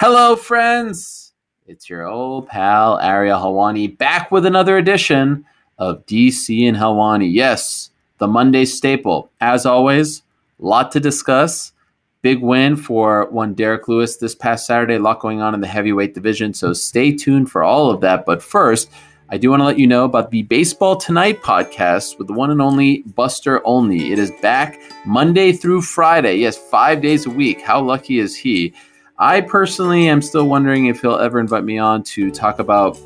Hello, friends. It's your old pal Ariel Helwani back with another edition of DC and Helwani. Yes, the Monday staple. As always, lot to discuss. Big win for one Derrick Lewis this past Saturday. A lot going on in the heavyweight division. So stay tuned for all of that. But first, I do want to let you know about the Baseball Tonight podcast with the one and only Buster Olney. It is back Monday through Friday. Yes, five days a week. How lucky is he? I personally am still wondering if he'll ever invite me on to talk about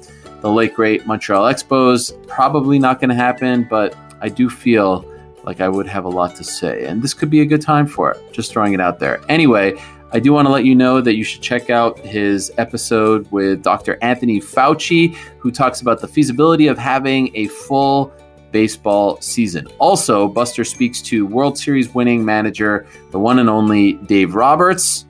the late great Montreal Expos. Probably not going to happen, but I do feel like I would have a lot to say, and this could be a good time for it. Just throwing it out there. Anyway, I do want to let you know that you should check out his episode with Dr. Anthony Fauci, who talks about the feasibility of having a full baseball season. Also, Buster speaks to World Series winning manager, the one and only Dave Roberts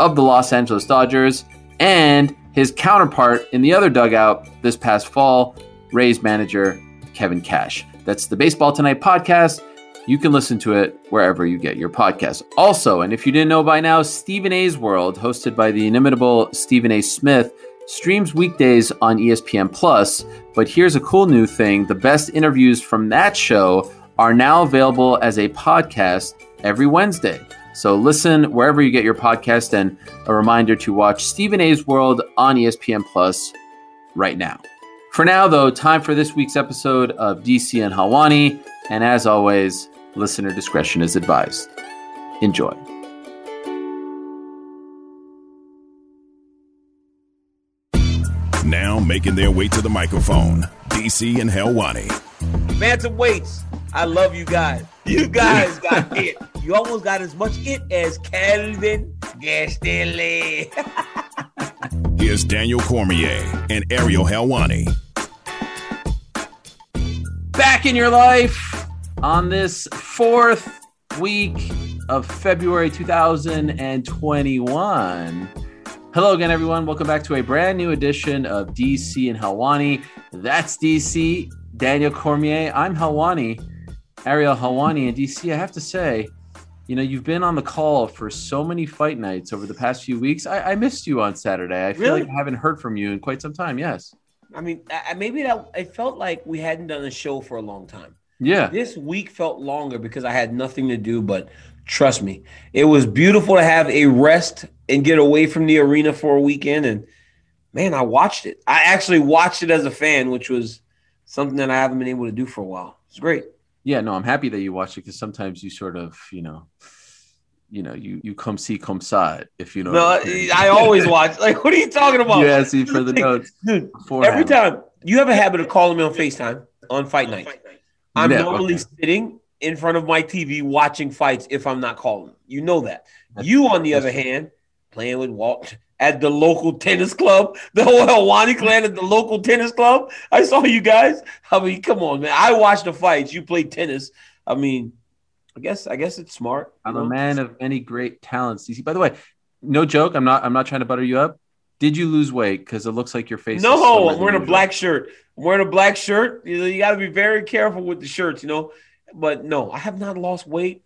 of the Los Angeles Dodgers, and his counterpart in the other dugout this past fall, Rays manager Kevin Cash. That's the Baseball Tonight podcast. You can listen to it wherever you get your podcast. Also, and if you didn't know by now, Stephen A's World, hosted by the inimitable Stephen A. Smith, streams weekdays on ESPN Plus. But here's a cool new thing the best interviews from that show are now available as a podcast every Wednesday. So listen wherever you get your podcast, and a reminder to watch Stephen A's World on ESPN Plus right now. For now, though, time for this week's episode of DC and Helwani. And as always, listener discretion is advised. Enjoy. Now making their way to the microphone, DC and Helwani. Bantamweights, I love you guys. You guys got it. You almost got as much it as Kelvin Gastelum. Here's Daniel Cormier and Ariel Helwani. Back in your life on this fourth week of February 2021. Hello again, everyone. Welcome back to a brand new edition of DC and Helwani. That's DC, Daniel Cormier. I'm Helwani, Ariel Helwani. And DC, I have to say, you know, you've been on the call for so many fight nights over the past few weeks. I, I missed you on Saturday. I feel Really? like I haven't heard from you in quite some time. Yes. I mean, I, I- maybe that it felt like we hadn't done a show for a long time. Yeah. This week felt longer because I had nothing to do, but trust me, it was beautiful to have a rest and get away from the arena for a weekend. And man, I watched it. I actually watched it as a fan, which was something that I haven't been able to do for a while. It's great. Yeah, no, I'm happy that you watched it because sometimes you sort of, you know, you know, you you come see, come it. If you know, No. I always watch. Like, what are you talking about? You asked me for the notes Dude. Every time you have a habit of calling me on FaceTime on fight night. I'm Yeah, normally okay. sitting in front of my TV watching fights if I'm not calling. You know that. That's- you, on the other hand, playing with Walt at the local tennis club, the whole Helwani clan at the local tennis club. I saw you guys. I mean, come on, man. I watched the fights. You play tennis. I mean, I guess I guess it's smart. I'm a man of many great talents. See, By the way, no joke. I'm not. I'm not trying to butter you up. Did you lose weight? Because it looks like your face. No, I'm wearing a black shirt. I'm wearing a black shirt. You know, you got to be very careful with the shirts, you know. But no, I have not lost weight.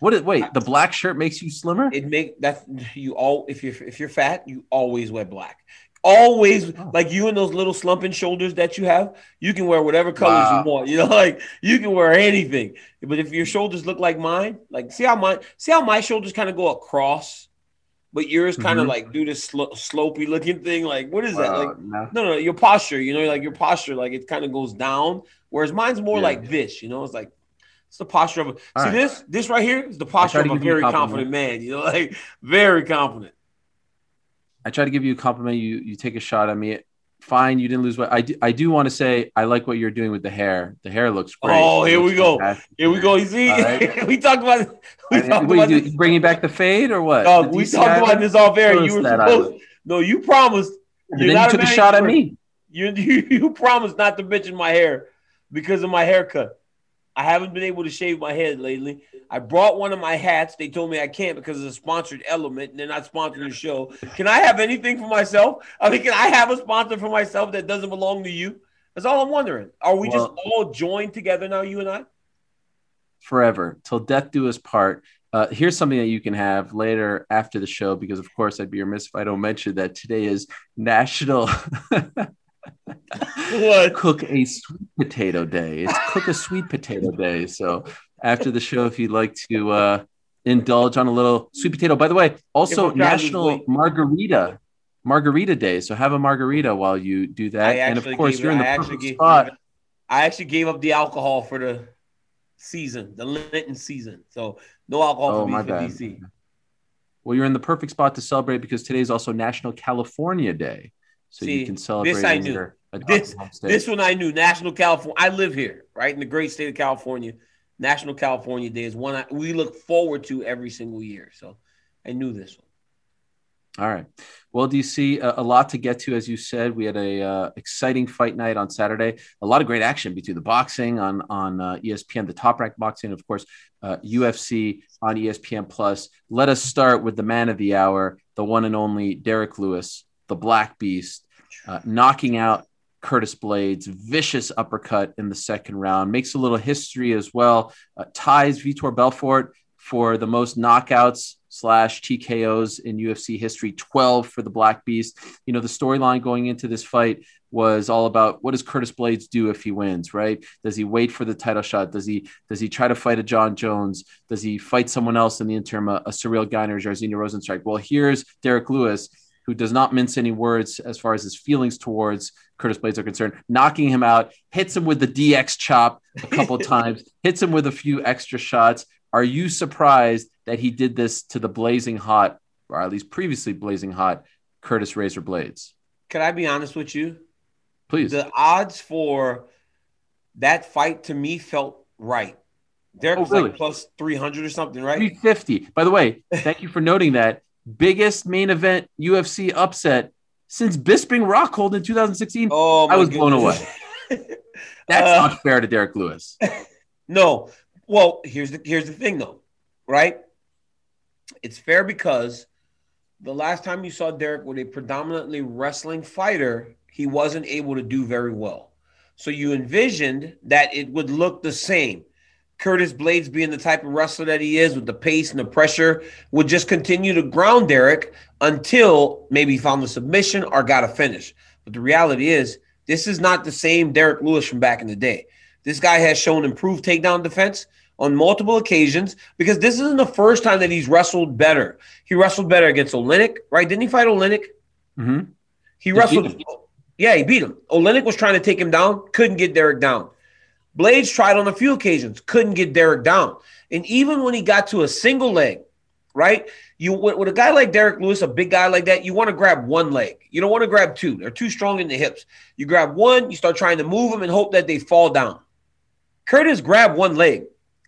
What? Is, wait, the black shirt makes you slimmer. It make that you all if you're if you're fat, you always wear black. Always Oh. like you and those little slumping shoulders that you have, you can wear whatever colors Wow. you want. You know, like you can wear anything. But if your shoulders look like mine, like see how my see how my shoulders kind of go across, but yours kind of Mhm. like do this slo- slopey looking thing. Like what is that? Like no. no, no, your posture, you know, like your posture, like it kind of goes down, whereas mine's more Yeah. like this, you know, it's like it's the posture of a All see right. this, this right here is the posture of a very confident man, you know, like very confident. I try to give you a compliment. You you take a shot at me. Fine, you didn't lose weight. I do, I do want to say I like what you're doing with the hair. The hair looks great. Oh, here we go. fantastic. Here we go. You see, right. we talked about we talked about you do? Bringing back the fade or what? Dog, we talked about this off air. You were supposed. No, you promised. And then you took a shot at me. You, you you promised not to mention my hair because of my haircut. I haven't been able to shave my head lately. I brought one of my hats. They told me I can't because it's a sponsored element and they're not sponsoring the show. Can I have anything for myself? I mean, can I have a sponsor for myself that doesn't belong to you? That's all I'm wondering. Are we just all joined together now, you and I? forever till death do us part. Uh, here's something that you can have later after the show because, of course, I'd be remiss if I don't mention that today is National What? Cook a Sweet Potato Day. It's Cook a Sweet Potato Day. So after the show, if you'd like to uh, indulge on a little sweet potato. By the way, also If I'm trying to lose National. Margarita Margarita Day. So have a margarita while you do that. And of course, you're in the I actually perfect gave- spot. I actually gave up the alcohol for the season, the Lenten season. So no alcohol Oh, for, me, for. DC. Well, you're in the perfect spot to celebrate because today is also National California Day. So See, you can celebrate this I knew. This- This one I knew. National California. I live here, right in the great state of California. National California Day is one I, we look forward to every single year. So I knew this one. All right. Well, DC, a, a lot to get to, as you said. We had a uh, exciting fight night on Saturday. A lot of great action between the boxing on on uh, ESPN, the top ranked boxing, of course, uh, UFC on ESPN Plus. Let us start with the man of the hour, the one and only Derrick Lewis, the Black Beast, uh, knocking out Curtis Blaydes, vicious uppercut in the second round, makes a little history as well, uh, ties Vitor Belfort for the most knockouts slash TKOs in UFC history, 12 for the Black Beast. You know, the storyline going into this fight was all about what does Curtis Blaydes do if he wins, right? Does he wait for the title shot? Does he does he try to fight a Jon Jones? Does he fight someone else in the interim, a, a Cyril Gainer, Jairzinho Rozenstruik? Well, here's Derrick Lewis, who does not mince any words as far as his feelings towards Curtis Blaydes are concerned, knocking him out, hits him with the DX chop a couple times, hits him with a few extra shots. Are you surprised that he did this to the blazing hot, or at least previously blazing hot, Curtis Razor Blaydes? Can I be honest with you? Please. The odds for that fight to me felt right. Derrick Oh, was really? like plus 300 or something, right? 350. By the way, thank you for noting that. Biggest main event UFC upset since Bisping Rockhold in 2016. Oh, I was blown away. That's Uh, not fair to Derrick Lewis. No. Well, here's the here's the thing though, right? It's fair because the last time you saw Derrick with a predominantly wrestling fighter, he wasn't able to do very well. So you envisioned that it would look the same. Curtis Blaydes being the type of wrestler that he is with the pace and the pressure would just continue to ground Derrick until maybe he found the submission or got a finish. But the reality is, this is not the same Derrick Lewis from back in the day. This guy has shown improved takedown defense on multiple occasions because this isn't the first time that he's wrestled better. He wrestled better against Oleinik, right? Didn't he fight Oleinik? hmm He He wrestled. beat Yeah, he beat him. Oleinik was trying to take him down, couldn't get Derrick down. Blaydes tried on a few occasions, couldn't get Derrick down. And even when he got to a single leg, right? You with, a guy like Derrick Lewis, a big guy like that, you want to grab one leg. You don't want to grab two. They're too strong in the hips. You grab one, you start trying to move them and hope that they fall down. Curtis grabbed one leg.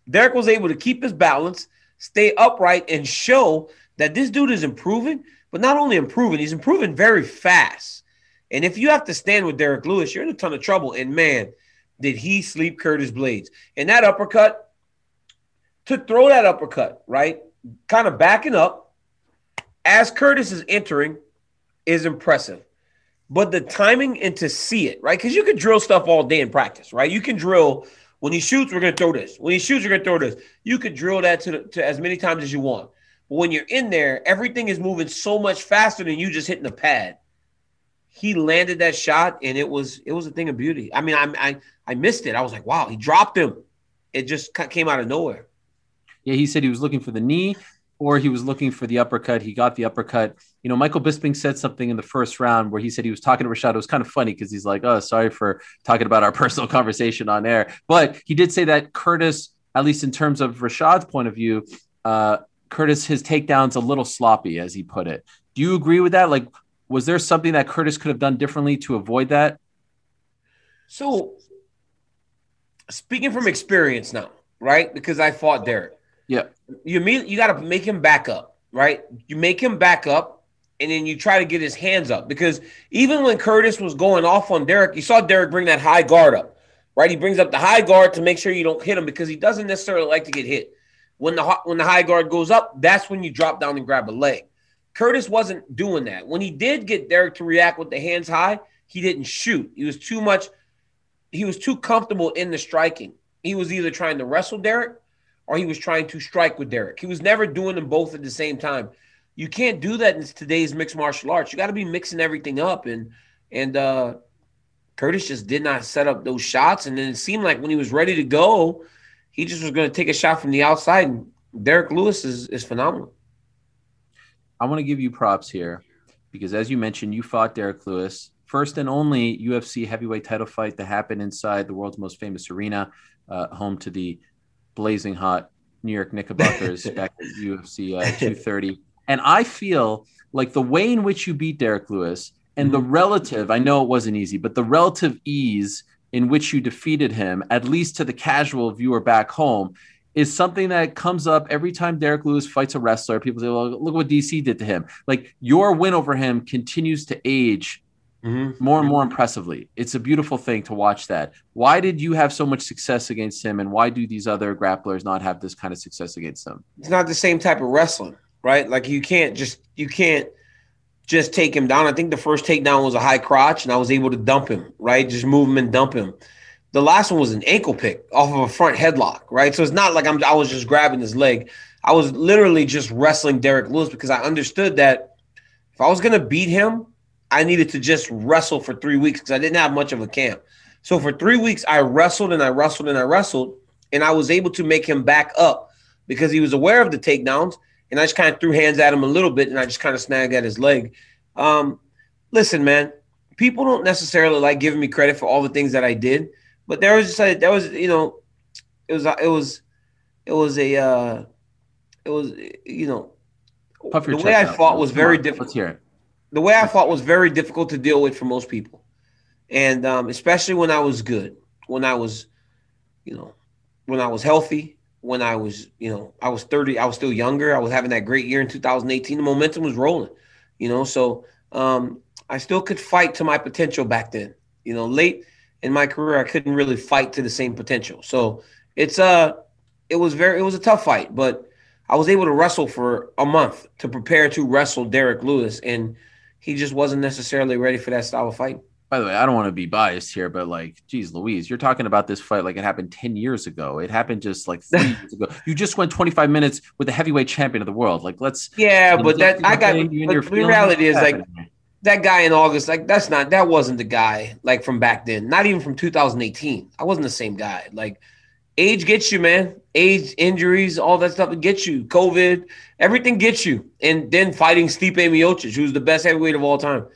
Derrick was able to keep his balance, stay upright, and show that this dude is improving, but not only improving, he's improving very fast. And if you have to stand with Derrick Lewis, you're in a ton of trouble. And man, did he sleep Curtis Blaydes. And that uppercut, to throw that uppercut, right? Kind of backing up as Curtis is entering is impressive. But the timing and to see it, right? Because you can drill stuff all day in practice, right? You can drill when he shoots, we're going to throw this. When he shoots, we're going to throw this. You could drill that to, to as many times as you want. But when you're in there, everything is moving so much faster than you just hitting the pad. He landed that shot, and it was it was a thing of beauty. I mean, I I, I missed it. I was like, wow, he dropped him. It just came out of nowhere. Yeah, he said he was looking for the knee or he was looking for the uppercut. He got the uppercut. You know, Michael Bisping said something in the first round where he said he was talking to Rashad. It was kind of funny because he's like, oh, sorry for talking about our personal conversation on air. But he did say that Curtis, at least in terms of Rashad's point of view, uh, Curtis, his takedown's a little sloppy, as he put it. Do you agree with that? Like, was there something that Curtis could have done differently to avoid that? So, speaking from experience now, right? Because I fought Derrick. Yeah. You mean you got to make him back up, right? You make him back up, and then you try to get his hands up. Because even when Curtis was going off on Derrick, you saw Derrick bring that high guard up, right? He brings up the high guard to make sure you don't hit him because he doesn't necessarily like to get hit. When the when the high guard goes up, that's when you drop down and grab a leg. Curtis wasn't doing that. When he did get Derrick to react with the hands high, he didn't shoot. He was too much. He was too comfortable in the striking. He was either trying to wrestle Derrick or he was trying to strike with Derrick. He was never doing them both at the same time. You can't do that in today's mixed martial arts. You got to be mixing everything up, and and uh, Curtis just did not set up those shots. And then it seemed like when he was ready to go, he just was going to take a shot from the outside. And Derrick Lewis is is phenomenal. I want to give you props here because, as you mentioned, you fought Derrick Lewis, first and only UFC heavyweight title fight to happen inside the world's most famous arena, uh, home to the blazing hot New York Knickerbockers back at UFC uh, 230. And I feel like the way in which you beat Derrick Lewis and the mm-hmm. relative, I know it wasn't easy, but the relative ease in which you defeated him, at least to the casual viewer back home, is something that comes up every time Derrick Lewis fights a wrestler. People say, well, look what DC did to him. Like your win over him continues to age mm-hmm. more and more impressively. It's a beautiful thing to watch that. Why did you have so much success against him, and why do these other grapplers not have this kind of success against him? It's not the same type of wrestling, right? Like you can't just you can't just take him down. I think the first takedown was a high crotch, and I was able to dump him, right? Just move him and dump him. The last one was an ankle pick off of a front headlock, right? So it's not like I'm I was just grabbing his leg. I was literally just wrestling Derrick Lewis because I understood that if I was gonna beat him, I needed to just wrestle for three weeks because I didn't have much of a camp. So for three weeks, I wrestled and I wrestled and I wrestled, and I was able to make him back up because he was aware of the takedowns. And I just kind of threw hands at him a little bit, and I just kind of snagged at his leg. Um, listen, man, people don't necessarily like giving me credit for all the things that I did, but there was just a, there was you know, it was it was it was a uh, it was you know, the way I fought was very difficult. Let's hear it the way I fought was very difficult to deal with for most people, and um, especially when I was good, when I was, you know, when I was healthy, when I was, you know, I was thirty, I was still younger. I was having that great year in 2018. The momentum was rolling, you know, so um, I still could fight to my potential back then. You know, late in my career, I couldn't really fight to the same potential. So it's uh it was very it was a tough fight, but I was able to wrestle for a month to prepare to wrestle Derrick Lewis and he just wasn't necessarily ready for that style of fight. By the way, I don't want to be biased here, but like, geez, Louise, you're talking about this fight like it happened 10 years ago. It happened just like three years ago. You just went 25 minutes with the heavyweight champion of the world. Like, let's. Yeah, but that I got. But the reality is like that guy in August, like that's not that wasn't the guy like from back then. Not even from 2018. I wasn't the same guy. Like age gets you, man. Age, injuries, all that stuff gets you. COVID, everything gets you. And then fighting Stipe Miocic, who's the best heavyweight of all time,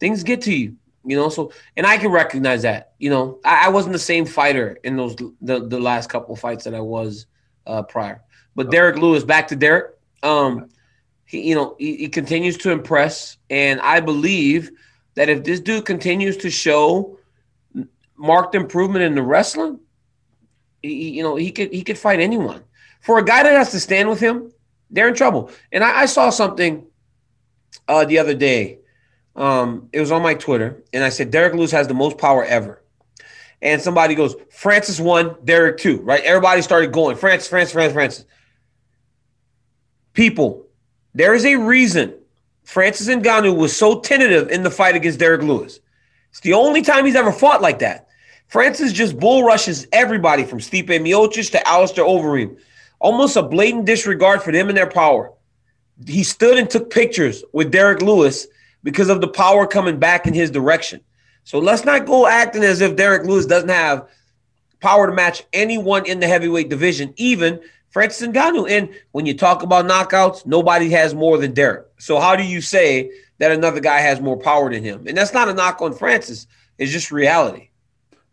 things get to you. You know, so and I can recognize that. You know, I, I wasn't the same fighter in those the, the last couple fights that I was uh, prior. But Derrick Lewis, back to Derrick. Um, he, you know, he, he continues to impress, and I believe that if this dude continues to show marked improvement in the wrestling, he, you know, he could he could fight anyone. For a guy that has to stand with him, they're in trouble. And I, I saw something uh, the other day. Um, it was on my Twitter, and I said Derrick Lewis has the most power ever. And somebody goes, Francis one, Derrick two, right? Everybody started going, Francis, Francis, Francis, Francis. People, there is a reason Francis Ngannou was so tentative in the fight against Derrick Lewis. It's the only time he's ever fought like that. Francis just bull rushes everybody from Stipe Miocic to Alistair Overeem. Almost a blatant disregard for them and their power. He stood and took pictures with Derrick Lewis because of the power coming back in his direction. So let's not go acting as if Derrick Lewis doesn't have power to match anyone in the heavyweight division, even Francis Ngannou. And when you talk about knockouts, nobody has more than Derrick. So how do you say that another guy has more power than him? And that's not a knock on Francis. It's just reality.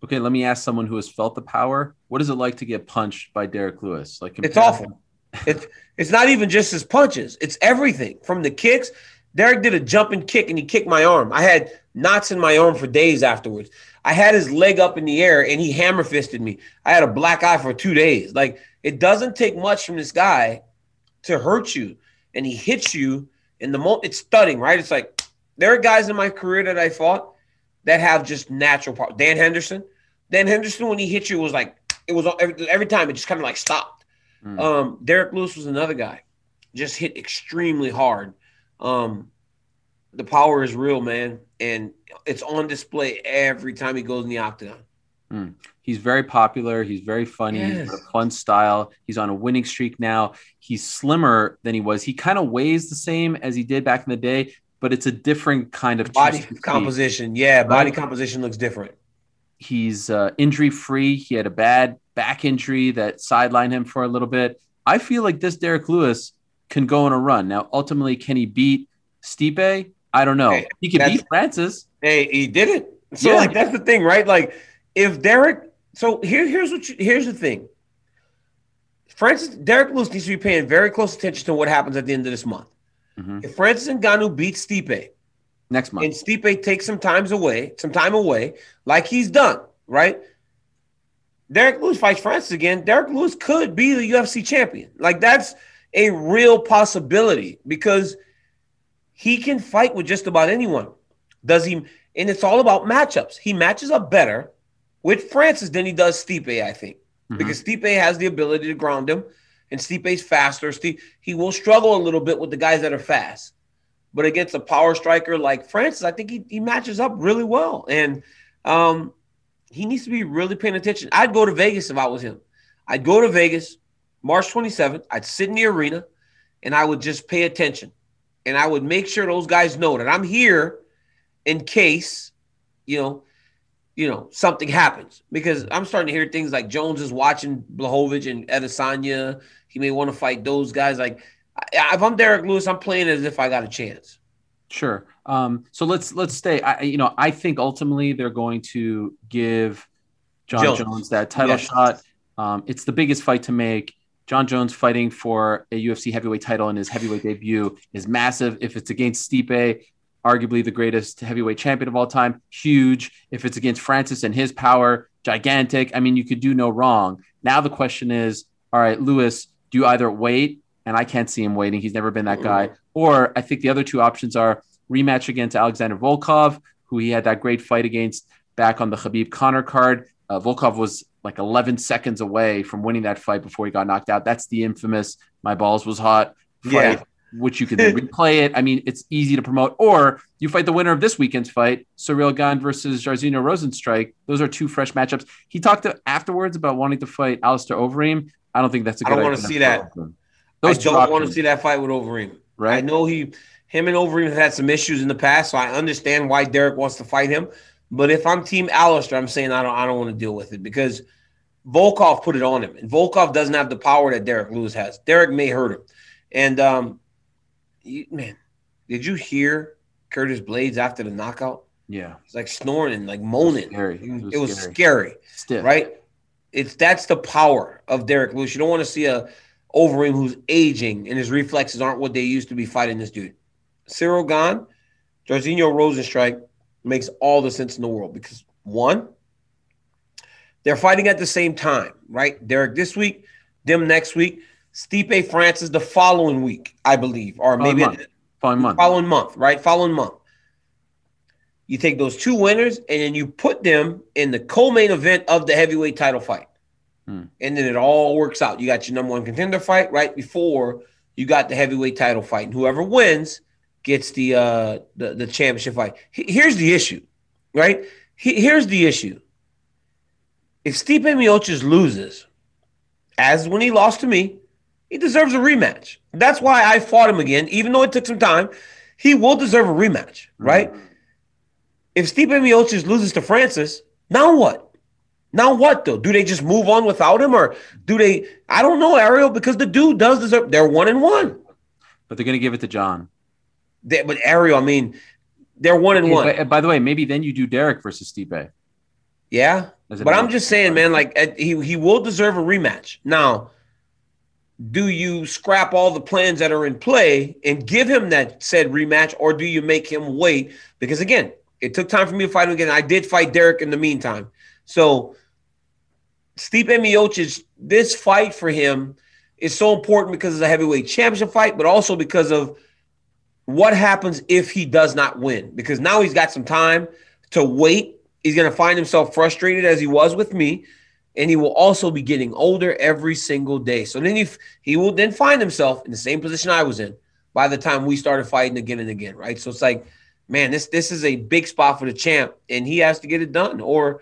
Okay, let me ask someone who has felt the power. What is it like to get punched by Derrick Lewis? Like it's awful. it's it's not even just his punches; it's everything from the kicks. Derrick did a jumping kick and he kicked my arm. I had knots in my arm for days afterwards. I had his leg up in the air and he hammer fisted me. I had a black eye for two days. Like it doesn't take much from this guy to hurt you, and he hits you in the moment. It's stunning, right? It's like there are guys in my career that I fought that have just natural power. Dan Henderson, Dan Henderson, when he hit you, was like it was every, every time it just kind of like stopped. Mm. Um, Derrick Lewis was another guy, just hit extremely hard. Um, the power is real, man, and it's on display every time he goes in the octagon. He's very popular. He's very funny. He's Yes. got a fun style. He's on a winning streak now. He's slimmer than he was. He kind of weighs the same as he did back in the day, but it's a different kind of Body composition, yeah, body Right. composition looks different. He's uh, injury free. He had a bad back injury that sidelined him for a little bit. I feel like this Derrick Lewis can go on a run. Now, ultimately, can he beat Stipe? I don't know. Hey, he can beat Francis. Hey, he did it. So Yeah. like that's the thing, right? Like if Derrick, so here, here's what you, here's the thing. Francis Derrick Lewis needs to be paying very close attention to what happens at the end of this month. Mhm. If Francis Ngannou beats Stipe Next month. and Stipe takes some times away, some time away, like he's done, right? Derrick Lewis fights Francis again. Derrick Lewis could be the UFC champion. Like that's a real possibility because he can fight with just about anyone. Does he? And it's all about matchups. He matches up better with Francis than he does Stipe, I think, Mhm. because Stipe has the ability to ground him, and Stipe's faster. Stipe, he will struggle a little bit with the guys that are fast, but against a power striker like Francis, I think he, he matches up really well, and um, he needs to be really paying attention. I'd go to Vegas if I was him. I'd go to Vegas March 27th. I'd sit in the arena, and I would just pay attention, and I would make sure those guys know that I'm here in case, you know, you know, something happens. Because I'm starting to hear things like Jones is watching Blachowicz and Adesanya. He may want to fight those guys. Like, if I'm Derrick Lewis, I'm playing as if I got a chance. Sure. Um, so let's let's stay. I you know I think ultimately they're going to give Jon Jones. Jones, that title Yes. shot. Um, it's the biggest fight to make. Jon Jones fighting for a UFC heavyweight title in his heavyweight debut is massive. If it's against Stipe, arguably the greatest heavyweight champion of all time, huge. If it's against Francis and his power, gigantic. I mean, you could do no wrong. Now the question is, all right, Lewis, do you either wait? And I can't see him waiting. He's never been that guy. Or I think the other two options are rematch against Alexander Volkov, who he had that great fight against back on the Khabib Connor card. Uh, Volkov was like 11 seconds away from winning that fight before he got knocked out. That's the infamous "my balls was hot" fight, Yeah. which you can then replay it. I mean, it's easy to promote. Or you fight the winner of this weekend's fight, Cyril Gane versus Jairzinho Rozenstruik. Those are two fresh matchups. He talked to, afterwards about wanting to fight Alistair Overeem. I don't think that's a I good don't wanna see that. Overeem. I Those two don't want to see that fight with Overeem. I right? know he, him and Overeem have had some issues in the past, so I understand why Derrick wants to fight him. But if I'm Team Alistair, I'm saying I don't, I don't want to deal with it because Volkov put it on him, and Volkov doesn't have the power that Derrick Lewis has. Derrick may hurt him, and um, you, man, did you hear Curtis Blaydes after the knockout? Yeah, He's like snoring and like moaning. scary. It It was, was scary. right? It's that's the power of Derrick Lewis. You don't want to see a Overeem who's aging and his reflexes aren't what they used to be fighting this dude. Cyril Gane, Jairzinho Rozenstruik makes all the sense in the world because one, they're fighting at the same time, right? Derrick this week, them next week, Stipe Francis the following week, I believe, or Following maybe month. Following month. following month, right? Following month. You take those two winners and then you put them in the co-main event of the heavyweight title fight. Hmm. And then it all works out. You got your number one contender fight right before you got the heavyweight title fight. And whoever wins gets the uh the, the championship fight. Here's the issue, right? Here's the issue. If Stipe Miocic loses, as when he lost to me, he deserves a rematch. That's why I fought him again, even though it took some time. He will deserve a rematch, right? If Stipe Miocic loses to Francis, now what? Now what though? Do they just move on without him, or do they? I don't know, Ariel, because the dude does deserve. They're one and one. But they're going to give it to Jon. They, but Ariel, I mean, they're one and Hey, one. by, by the way, maybe then you do Derrick versus Stipe. Yeah, but I'm just saying, man. Like uh, he he will deserve a rematch. Now, do you scrap all the plans that are in play and give him that said rematch, or do you make him wait? Because again, it took time for me to fight him again. I did fight Derrick in the meantime, so Stipe Miocic, this fight for him is so important because it's a heavyweight championship fight, but also because of what happens if he does not win. Because now he's got some time to wait. He's going to find himself frustrated as he was with me, and he will also be getting older every single day. So then he he will then find himself in the same position I was in by the time we started fighting again and again, right? So it's like, man, this this is a big spot for the champ, and he has to get it done, or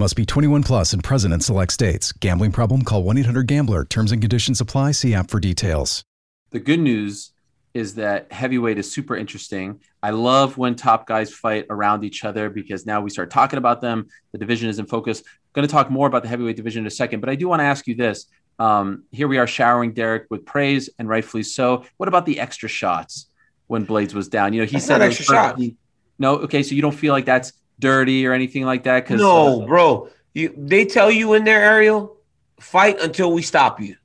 Must be 21 plus and present in select states. Gambling problem? Call 1 800 Gambler. Terms and conditions apply. See app for details. The good news is that heavyweight is super interesting. I love when top guys fight around each other because now we start talking about them. The division is in focus. going to talk more about the heavyweight division in a second, but I do want to ask you this. Um, here we are showering Derrick with praise, and rightfully so. What about the extra shots when Blaydes was down? You know, he That's said not it was extra shots. perfectly- No, okay, so you don't feel like that's dirty or anything like that? Because No, bro. You they tell you in there, Ariel, fight until we stop you.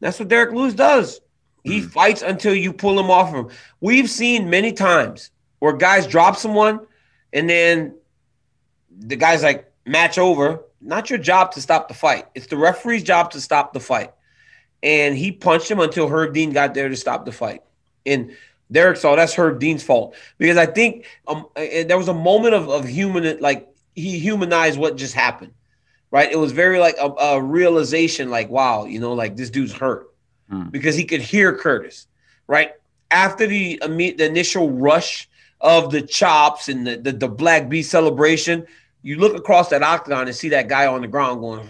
That's what Derrick Lewis does. He Hmm. fights until you pull him off of him. We've seen many times where guys drop someone and then the guy's like, match over. Not your job to stop the fight. It's the referee's job to stop the fight. And he punched him until Herb Dean got there to stop the fight. And Derrick saw that's Herb Dean's fault because I think um, there was a moment of, of human, like he humanized what just happened, right? It was very like a, a realization, like, wow, you know, like this dude's hurt Hmm. because he could hear Curtis, right? After the, the initial rush of the chops and the, the, the Black Beast celebration, you look across that octagon and see that guy on the ground going,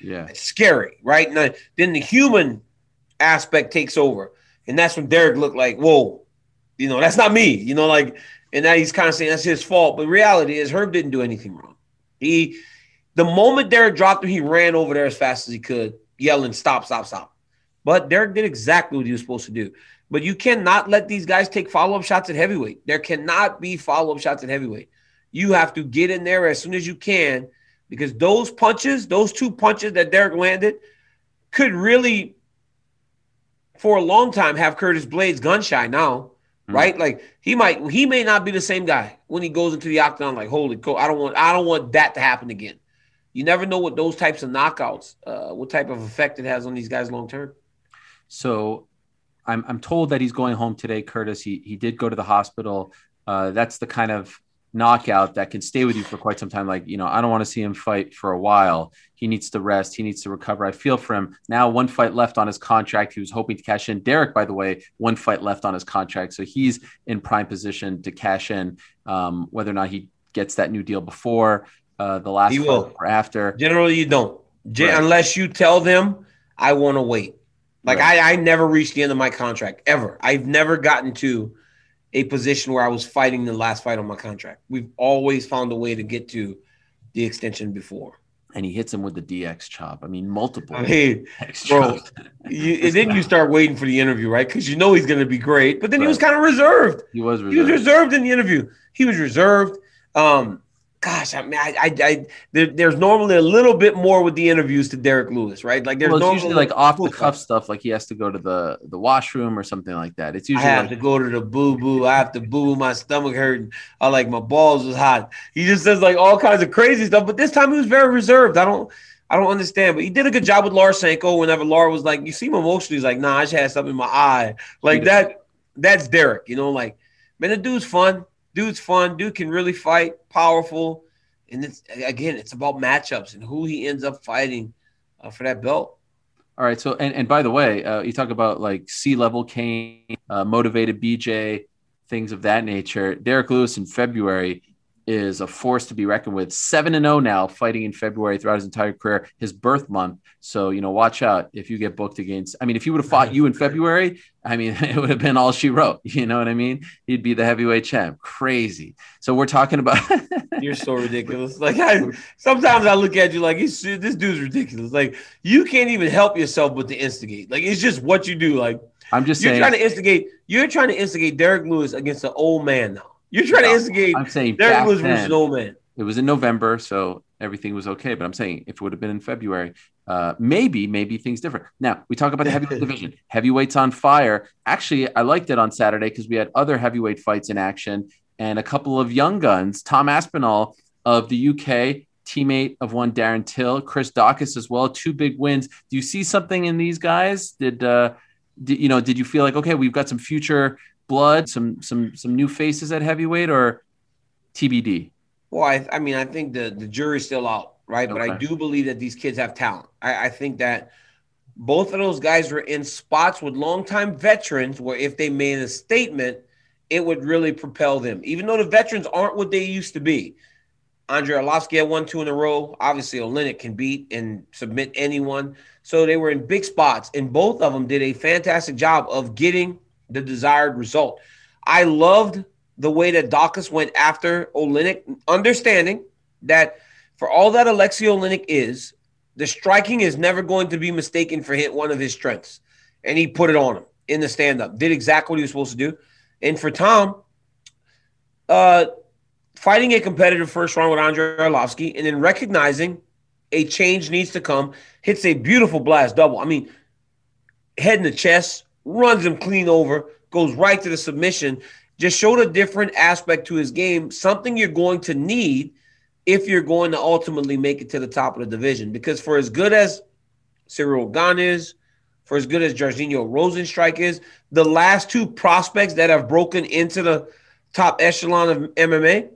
yeah, it's scary, right? And then the human aspect takes over. And that's when Derrick looked like, whoa, you know, that's not me, you know, like, and now he's kind of saying that's his fault. But reality is Herb didn't do anything wrong. He, the moment Derrick dropped him, he ran over there as fast as he could, yelling, stop, stop, stop. But Derrick did exactly what he was supposed to do. But you cannot let these guys take follow up shots at heavyweight. There cannot be follow up shots at heavyweight. You have to get in there as soon as you can because those punches, those two punches that Derrick landed, could really, for a long time, have Curtis Blaydes gun shy now, Mhm. right? Like he might, he may not be the same guy when he goes into the octagon. Like, holy cow, I don't want, I don't want that to happen again. You never know what those types of knockouts, uh, what type of effect it has on these guys long term. So I'm I'm told that he's going home today, Curtis. He he did go to the hospital. Uh, that's the kind of knockout that can stay with you for quite some time. Like, you know, I don't want to see him fight for a while. He needs to rest. He needs to recover. I feel for him. Now, one fight left on his contract. He was hoping to cash in. Derrick, by the way, one fight left on his contract. So he's in prime position to cash in, um, whether or not he gets that new deal before uh, the last He will. or after. Generally, you don't, Gen- Right. unless you tell them, I want to wait. Like Right. I, I never reached the end of my contract ever. I've never gotten to a position where I was fighting the last fight on my contract. We've always found a way to get to the extension before. And he hits him with the DX chop. I mean, multiple I mean, DX bro, chops. you, and then you start waiting for the interview, right? Because you know he's going to be great. But then he was kind of reserved. He was reserved. He was reserved in the interview. He was reserved. Um, gosh, I mean, I, I, I there, there's normally a little bit more with the interviews to Derrick Lewis, right? Like there's well, it's usually like off the cuff stuff, like he has to go to the the washroom or something like that. It's usually I have like, to go to the boo boo. I have to boo. boo. My stomach hurting. I like my balls was hot. He just says like all kinds of crazy stuff. But this time he was very reserved. I don't. I don't understand, but he did a good job with Laura Sanko. Whenever Laura was like, "You seem emotional," he's like, "Nah, I just had something in my eye." Like that. That's Derrick. You know, like man, the dude's fun. Dude's fun. Dude can really fight. Powerful. And it's again, it's about matchups and who he ends up fighting uh, for that belt. all right. So, and, and by the way, uh, you talk about like sea level Cain, uh, motivated BJ, things of that nature. Derrick Lewis in February is a force to be reckoned with. Seven and zero now, fighting in February throughout his entire career, his birth month. So you know, watch out if you get booked against. I mean, if he would have fought you in February, I mean, it would have been all she wrote. You know what I mean? He'd be the heavyweight champ. Crazy. So we're talking about. You're so ridiculous. Like I sometimes I look at you like this dude's ridiculous. Like you can't even help yourself but to instigate. Like it's just what you do. Like I'm just you're saying. trying to instigate. You're trying to instigate Derrick Lewis against an old man now. You're trying to instigate I'm saying Lewis versus then, an it was in November, so everything was okay. But I'm saying if it would have been in February, uh, maybe, maybe things different. Now we talk about the heavyweight division. Heavyweights on fire. Actually, I liked it on Saturday because we had other heavyweight fights in action and a couple of young guns. Tom Aspinall of the UK teammate of one Darren Till, Chris Daukaus as well. Two big wins. Do you see something in these guys? Did uh, did, you know? Did you feel like okay, we've got some future blood, some some some new faces at heavyweight, or TBD? Well, I, I mean, I think the the jury's still out, right? But I do believe that these kids have talent. I, I think that both of those guys were in spots with longtime veterans where if they made a statement, it would really propel them. Even though the veterans aren't what they used to be. Andre Arlovski had won two in a row. Obviously, Oleinik can beat and submit anyone. So they were in big spots, and both of them did a fantastic job of getting the desired result. I loved the way that Daukaus went after Oleinik, understanding that for all that Alexei Oleinik is, the striking is never going to be mistaken for hit one of his strengths. And he put it on him in the stand up, did exactly what he was supposed to do. And for Tom, uh, fighting a competitive first round with Andre Arlovski and then recognizing a change needs to come, hits a beautiful blast double. I mean, head in the chest, runs him clean over, goes right to the submission. Just showed a different aspect to his game, something you're going to need if you're going to ultimately make it to the top of the division. Because for as good as Cyril Gahn is, for as good as Jairzinho Rozenstruik is, the last two prospects that have broken into the top echelon of MMA,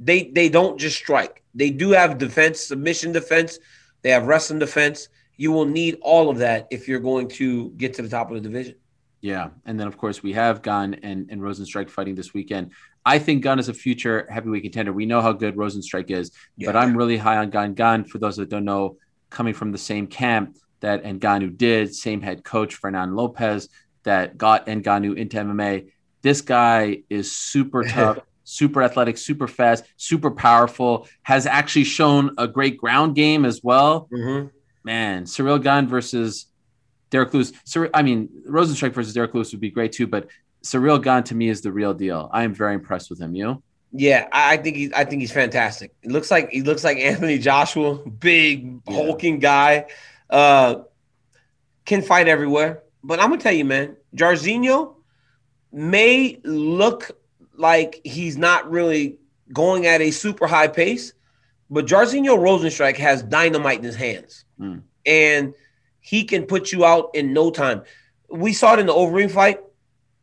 they they don't just strike. They do have defense, submission defense. They have wrestling defense. You will need all of that if you're going to get to the top of the division. Yeah, and then of course we have Gane and and Rozenstruik fighting this weekend. I think Gane is a future heavyweight contender. We know how good Rozenstruik is, but I'm really high on Gane. Gane, for those that don't know, coming from the same camp that Ngannou did, same head coach Fernand Lopez that got Ngannou into MMA. This guy is super tough, super athletic, super fast, super powerful. Has actually shown a great ground game as well Mm-hmm. man, Cyril Gane versus Derrick Lewis. I mean, Rozenstruik versus Derrick Lewis would be great too, but Cyril Gane to me is the real deal. I am very impressed with him. You? Yeah, I I think he's I think he's fantastic. It looks like he looks like Anthony Joshua, big Yeah. hulking guy, uh, can fight everywhere. But I'm gonna tell you, man, Jairzinho may look like he's not really going at a super high pace, but Jairzinho Rozenstruik has dynamite in his hands, Hmm. and he can put you out in no time. We saw it in the Overeem fight,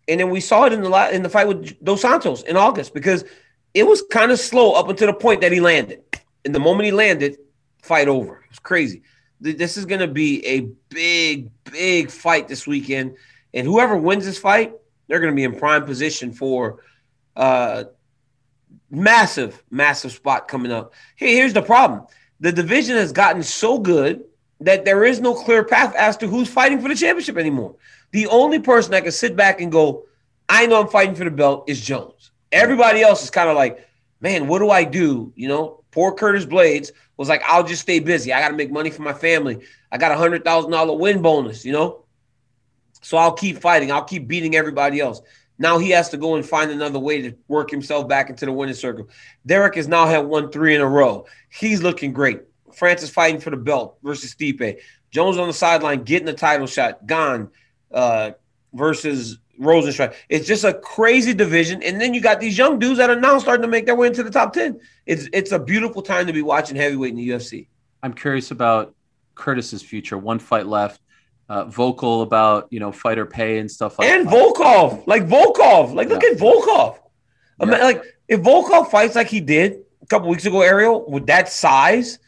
and then we saw it in the in the fight with Dos Santos in August because it was kind of slow up until the point that he landed. And the moment he landed, fight over. It was crazy. This is going to be a big, big fight this weekend. And whoever wins this fight, they're going to be in prime position for uh, massive, massive spot coming up. Hey, here's the problem the division has gotten so good that there is no clear path as to who's fighting for the championship anymore. The only person that can sit back and go, I know I'm fighting for the belt is Jones. Everybody else is kind of like, man, what do I do? You know, poor Curtis Blaydes was like, I'll just stay busy. I got to make money for my family. I got a hundred thousand dollar win bonus, you know? So I'll keep fighting. I'll keep beating everybody else. Now he has to go and find another way to work himself back into the winning circle. Derrick has now had won three in a row. He's looking great. Francis fighting for the belt versus Stipe. Jones on the sideline getting the title shot. Gane uh, versus Rozenstruik. It's just a crazy division. And then you got these young dudes that are now starting to make their way into the top 10. It's it's a beautiful time to be watching heavyweight in the UFC. I'm curious about Curtis's future. One fight left. Uh, vocal about you know fighter pay and stuff like and that. Volkov, like Volkov, like look Yeah. at Volkov. I mean, like if Volkov fights like he did a couple weeks ago, Ariel, with that size,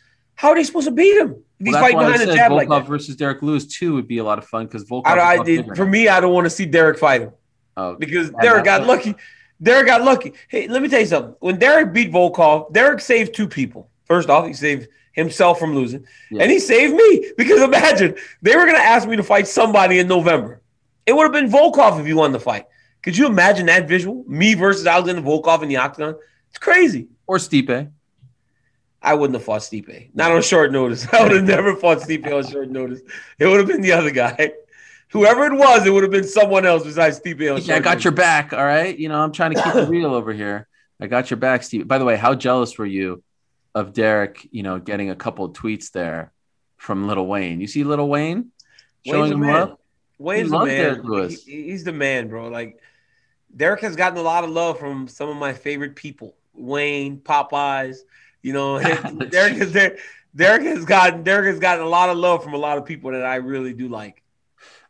how are they supposed to beat him? If he's Well, fighting behind the jab Volkov like that. versus Derrick Lewis too would be a lot of fun because Volkov. I, I did, for me, I don't want to see Derrick fight him Oh, because Derrick got lucky. Derrick got lucky. Hey, let me tell you something. When Derrick beat Volkov, Derrick saved two people. First off, he saved himself from losing, Yeah. and he saved me because imagine they were going to ask me to fight somebody in November. It would have been Volkov if he won the fight. Could you imagine that visual? Me versus Alexander Volkov in the octagon. It's crazy. or Stipe. I wouldn't have fought Stipe. Not on short notice. I would have never fought Stipe on short notice. It would have been the other guy. Whoever it was, it would have been someone else besides Stipe on short Yeah, I got notice. your back. All right. You know, I'm trying to keep it real over here. I got your back, Steve. By the way, how jealous were you of Derrick, you know, getting a couple of tweets there from Little Wayne? You see Little Wayne showing him man. Wayne's He the man. Lewis. He- he's the man, bro. Like Derrick has gotten a lot of love from some of my favorite people. Wayne, Popeyes, You know, Derrick is there. Derrick has gotten Derrick has gotten a lot of love from a lot of people that I really do like.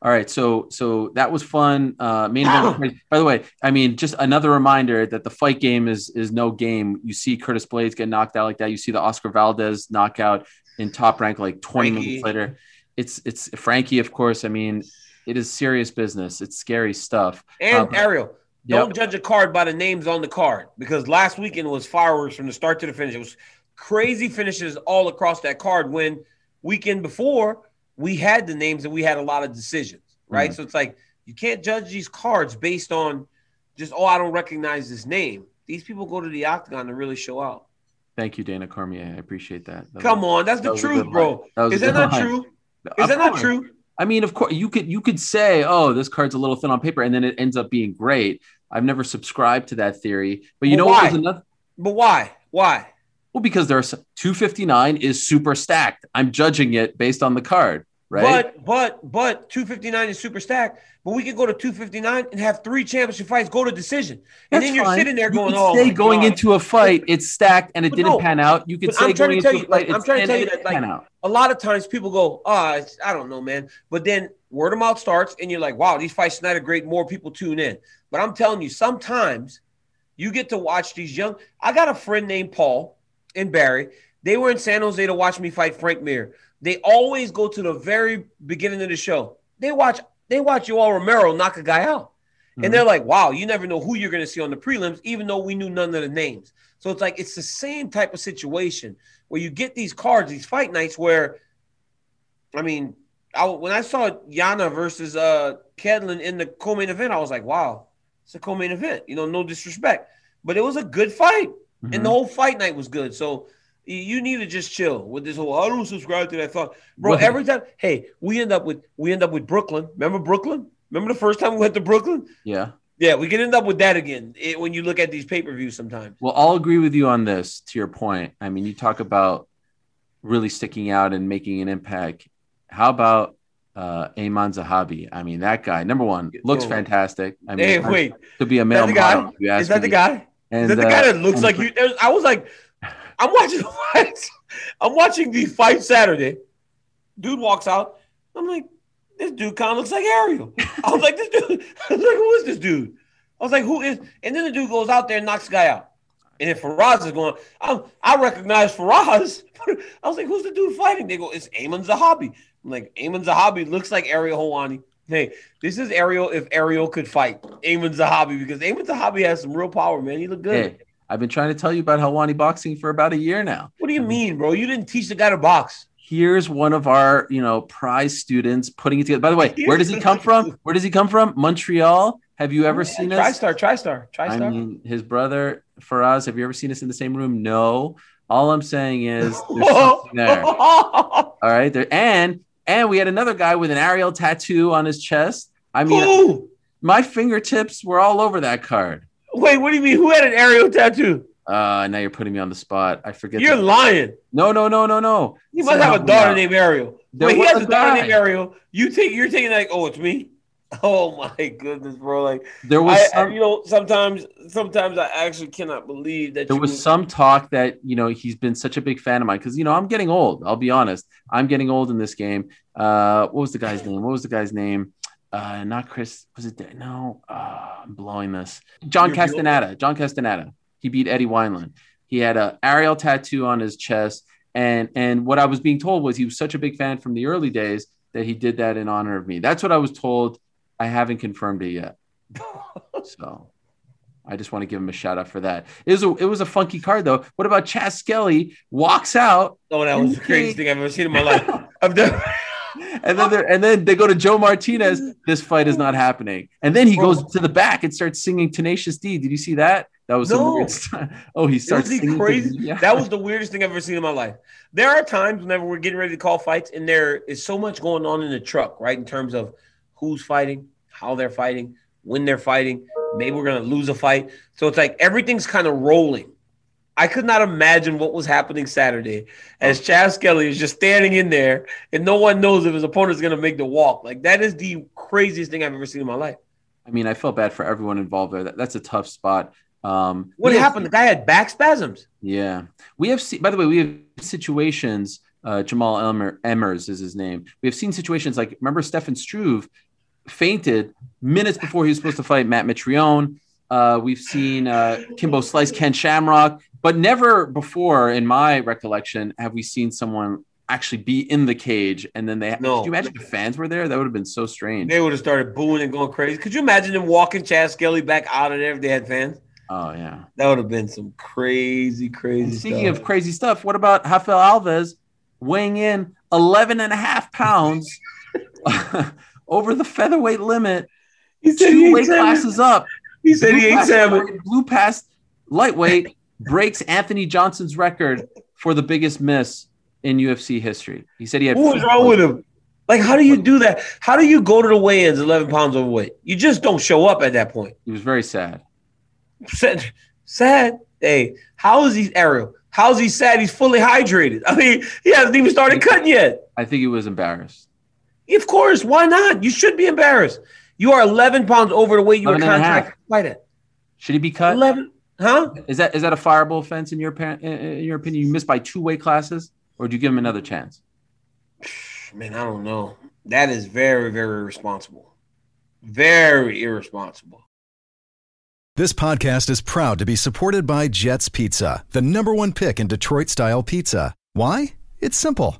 All right, so so that was fun. Uh, main event. By the way, I mean just another reminder that the fight game is is no game. You see Curtis Blaydes get knocked out like that. You see the Oscar Valdez knockout in top rank like 20 Frankie. minutes later. It's it's Frankie, of course. I mean, it is serious business. It's scary stuff. And Um, Ariel, don't judge a card by the names on the card because last weekend was fireworks from the start to the finish. It was crazy finishes all across that card. When weekend before we had the names and we had a lot of decisions, right? Mhm. So it's like you can't judge these cards based on just oh I don't recognize this name. These people go to the octagon to really show out. Thank you, Dana Cormier. I appreciate that. That Come was- on, that's the a truth, bro. That Is that not line. true? Of Is that not true? I mean, of course, you could you could say, "Oh, this card's a little thin on paper," and then it ends up being great. I've never subscribed to that theory, but you know what why? was another? But why? Why? Well, because there's 259 is super stacked. I'm judging it based on the card, right? But but but 259 is super stacked. But we could go to 259 and have three championship fights go to decision. And That's then you're fine. sitting there You going, could "Oh, say going God." into a fight, it's stacked and it But didn't no, pan out. You could say I'm trying going to tell you, a fight, like, I'm trying to tell you that, like, a lot of times people go, ah, it's I don't know, man. But then word of mouth starts, and you're like, wow, these fights tonight are great. More people tune in. But I'm telling you, sometimes you get to watch these young. I got a friend named Paul and Barry. They were in San Jose to watch me fight Frank Mir. They always go to the very beginning of the show. They watch. They watch Yoel Romero knock a guy out. Mhm. And they're like, wow, you never know who you're going to see on the prelims, even though we knew none of the names. So it's like, it's the same type of situation where you get these cards, these fight nights where, I mean, I, when I saw Yana versus uh Ketlen in the co-main event, I was like, wow, it's a co-main event. You know, no disrespect, but it was a good fight, Mhm. and the whole fight night was good. So you- need to just chill with this whole. I don't subscribe to that thought, bro. Right. Every time, hey, we end up with we end up with Brooklyn. Remember Brooklyn? Remember the first time we went to Brooklyn? yeah. Yeah, we can end up with that again it, when you look at these pay per views sometimes. Well, I'll agree with you on this. To your point, I mean, you talk about really sticking out and making an impact. How about uh, Ayman Zahabi? I mean, that guy. Number one, looks Oh. fantastic. I mean, hey, wait, to be a is male that the guy? model. if you ask Is that the guy? And, Is that the guy that looks like you? there's- I was like, I'm watching. I'm watching the fight Saturday. Dude walks out. I'm like, this dude kind of looks like Ariel. I was like, this dude. I was like, who is this dude? I was like, who is? And then the dude goes out there and knocks the guy out. And then Firas is going. I'm, I recognize Firas. I was like, who's the dude fighting? They go, it's Ayman Zahabi. I'm like, Ayman Zahabi looks like Ariel Helwani. Hey, this is Ariel if Ariel could fight Ayman Zahabi because Ayman Zahabi has some real power, man. He look good. Hey, I've been trying to tell you about Helwani boxing for about a year now. What do you mean, bro? You didn't teach the guy to box. Here's one of our, you know, prize students putting it together. By the way, where does he come from? Where does he come from? Montreal. Have you ever seen us? TriStar, TriStar, I mean, his brother Firas. Have you ever seen us in the same room? No. All I'm saying is there's something there. All right, there and and we had another guy with an Ariel tattoo on his chest. I mean, Who? my fingertips were all over that card. Wait, what do you mean? Who had an aerial tattoo? Uh, now you're putting me on the spot. I forget. You're the- lying. no, no, no, no, no. You must have a daughter named Ariel. There Wait, he has a daughter named Ariel. You take, you're taking like, oh, it's me. Oh my goodness, bro! Like, There was I, I- you know, sometimes, sometimes I actually cannot believe that there was some talk that you know he's been such a big fan of mine because you know I'm getting old. I'll be honest, I'm getting old in this game. Uh, what was the guy's name? What was the guy's name? Uh, not Chris. Was it? No, uh, I'm blowing this. John You're Castaneda. John Castaneda. He beat Eddie Wineland. He had a Ariel tattoo on his chest, and and what I was being told was he was such a big fan from the early days that he did that in honor of me. That's what I was told. I haven't confirmed it yet. So I just want to give him a shout out for that. It was a it was a funky card though. What about Chas Skelly walks out Oh, that was the craziest thing I've ever seen in my life. I've done. And then they're, and then they go to Joe Martinez. This fight is not happening. And then he goes to the back and starts singing Tenacious D. Did you see that? That was No. Oh, he starts singing. crazy. Yeah. That was the weirdest thing I've ever seen in my life. There are times whenever we're getting ready to call fights, and there is so much going on in the truck, right? In terms of who's fighting, how they're fighting, when they're fighting. Maybe we're gonna lose a fight. So it's like everything's kind of rolling. I could not imagine what was happening Saturday as Chas Skelly is just standing in there and no one knows if his opponent is gonna make the walk. Like that is the craziest thing I've ever seen in my life. I mean, I felt bad for everyone involved there. That, that's a tough spot. Um, What we have- happened? The guy had back spasms. Yeah, we have. Se- by the way, we have situations. Uh, Jamall Elmer, Emmers is his name. We have seen situations like remember Stefan Struve fainted minutes before he was supposed to fight Matt Mitrione. Uh, we've seen uh, Kimbo Slice, Ken Shamrock, but never before, in my recollection, have we seen someone actually be in the cage and then they. No. Could you imagine if fans were there? That would have been so strange. They would have started booing and going crazy. Could you imagine them walking Chas Skelly back out of there if they had fans? oh yeah. That would have been some crazy, crazy. And speaking stuff. of crazy stuff, what about Rafael Alves weighing in 11 and a half pounds over the featherweight limit, he said two weight classes up? He said he ate salmon. Blew past lightweight breaks Anthony Johnson's record for the biggest miss in UFC history. He said he had. What was wrong with him? Like, how do you do that? How do you go to the weigh-ins 11 pounds overweight? You just don't show up at that point. He was very sad. Sad. sad. Hey, how is he, Ariel? How's he sad? He's fully hydrated. I mean, he hasn't even started cutting yet. I think he was embarrassed. Of course, why not? You should be embarrassed. You are 11 pounds over the weight you were 11 and a contracted to fight at. Should he be cut? 11, huh? Is that is that a fireable offense in your in in your opinion? You missed by two weight classes, or do you give him another chance? Man, I don't know. That is very, very irresponsible. Very irresponsible. This podcast is proud to be supported by Jets Pizza, the number one pick in Detroit style pizza. Why? It's simple.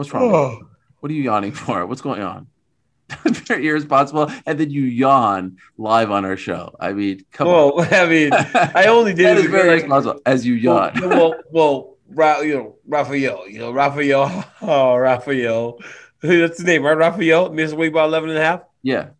What's wrong? you? Oh. What are you yawning for? What's going on? Very irresponsible, and then you yawn live on our show. I mean, come on. Well, I mean, I only did that it is very irresponsible as you yawn. well, well, Ra- you know, Rafael, you know, Rafael, oh, Rafael. That's the name, right? Rafael, missed weight by 11 and a half. Yeah.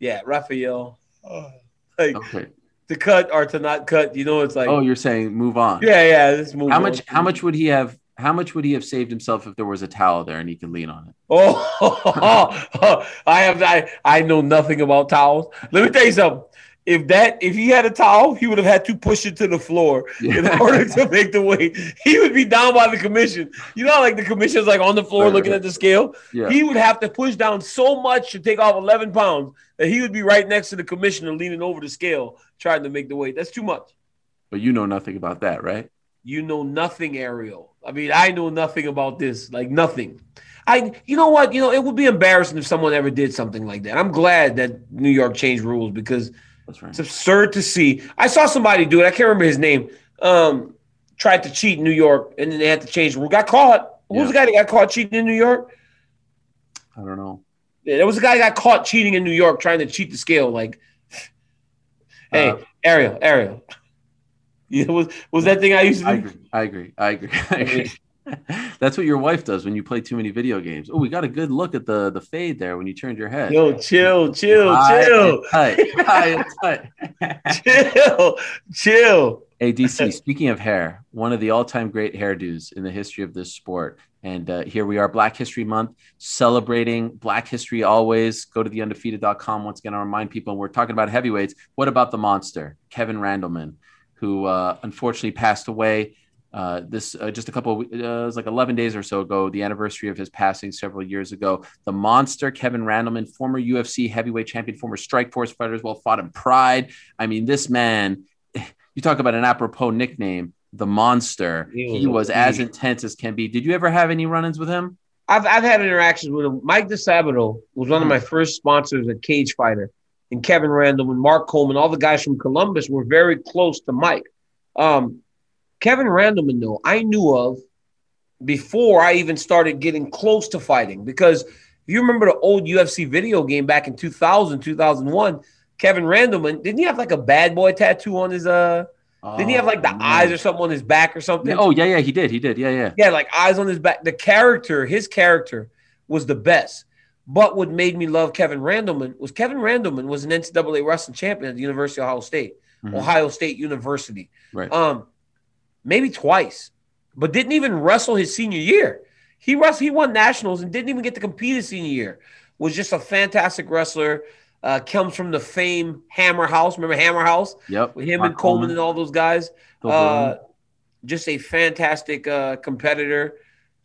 Yeah, Rafael. Oh, like Okay. to cut or to not cut, you know, it's like, Oh, you're saying move on. yeah, yeah, let's move How on. much? How much would he have? How much would he have saved himself if there was a towel there and he could lean on it? Oh, I have I, I know nothing about towels. Let me tell you something. If that if he had a towel, he would have had to push it to the floor in order to make the weight. He would be down by the commission. You know, like the commission's like on the floor Right, looking right. at the scale. Yeah. He would have to push down so much to take off 11 pounds that he would be right next to the commissioner leaning over the scale trying to make the weight. That's too much. But you know nothing about that, right? You know nothing, Ariel. I mean, I know nothing about this, like nothing. I, you know what, you know, it would be embarrassing if someone ever did something like that. I'm glad that New York changed rules because right. it's absurd to see. I saw somebody do it. I can't remember his name. Um, tried to cheat in New York, and then they had to change the rule. Got caught. Who's Yeah. the guy that got caught cheating in New York? I don't know. Yeah, there was a guy that got caught cheating in New York, trying to cheat the scale. Like, hey, Uh, Ariel, Ariel. Know, was was that thing I used to I agree. I agree. I agree. I agree. That's what your wife does when you play too many video games. Oh, we got a good look at the the fade there when you turned your head. Yo, chill, chill, High chill. tight, high tight. chill, chill. Hey, DC, speaking of hair, one of the all time great hairdos in the history of this sport. And uh, here we are, Black History Month, celebrating Black History always. Go to theundefeated.com. Once again, I remind people, we're talking about heavyweights. What about the monster, Kevin Randleman, who uh, unfortunately passed away uh, this uh, just a couple, of, uh, it was like 11 days or so ago, the anniversary of his passing several years ago. The monster, Kevin Randleman, former UFC heavyweight champion, former Strike Force fighter as well, fought in Pride. I mean, this man, you talk about an apropos nickname, the monster. He was He was as intense as can be. Did you ever have any run-ins with him? I've I've had interactions with him. Mike DeSabato was one of my first sponsors at Cage Fighter, and Kevin Randall and Mark Coleman, all the guys from Columbus, were very close to Mike. Um, Kevin Randleman, though, I knew of before I even started getting close to fighting because if you remember the old UFC video game back in 2000, 2001, Kevin Randleman, didn't he have like a bad boy tattoo on his uh didn't he have like the Oh, eyes or something on his back or something? Oh yeah, yeah, he did. He did. Yeah, yeah. Yeah, like eyes on his back. The character, his character was the best. But what made me love Kevin Randleman was Kevin Randleman was an NCAA wrestling champion at the University of Ohio State. Mhm. Ohio State University. Right. Um, maybe twice, but didn't even wrestle his senior year. He wrestled, he won nationals and didn't even get to compete his senior year. Was just a fantastic wrestler. Uh, comes from the fame Hammer House. Remember Hammer House Yep. with him Mark and Coleman and all those guys. Uh, just a fantastic uh, competitor,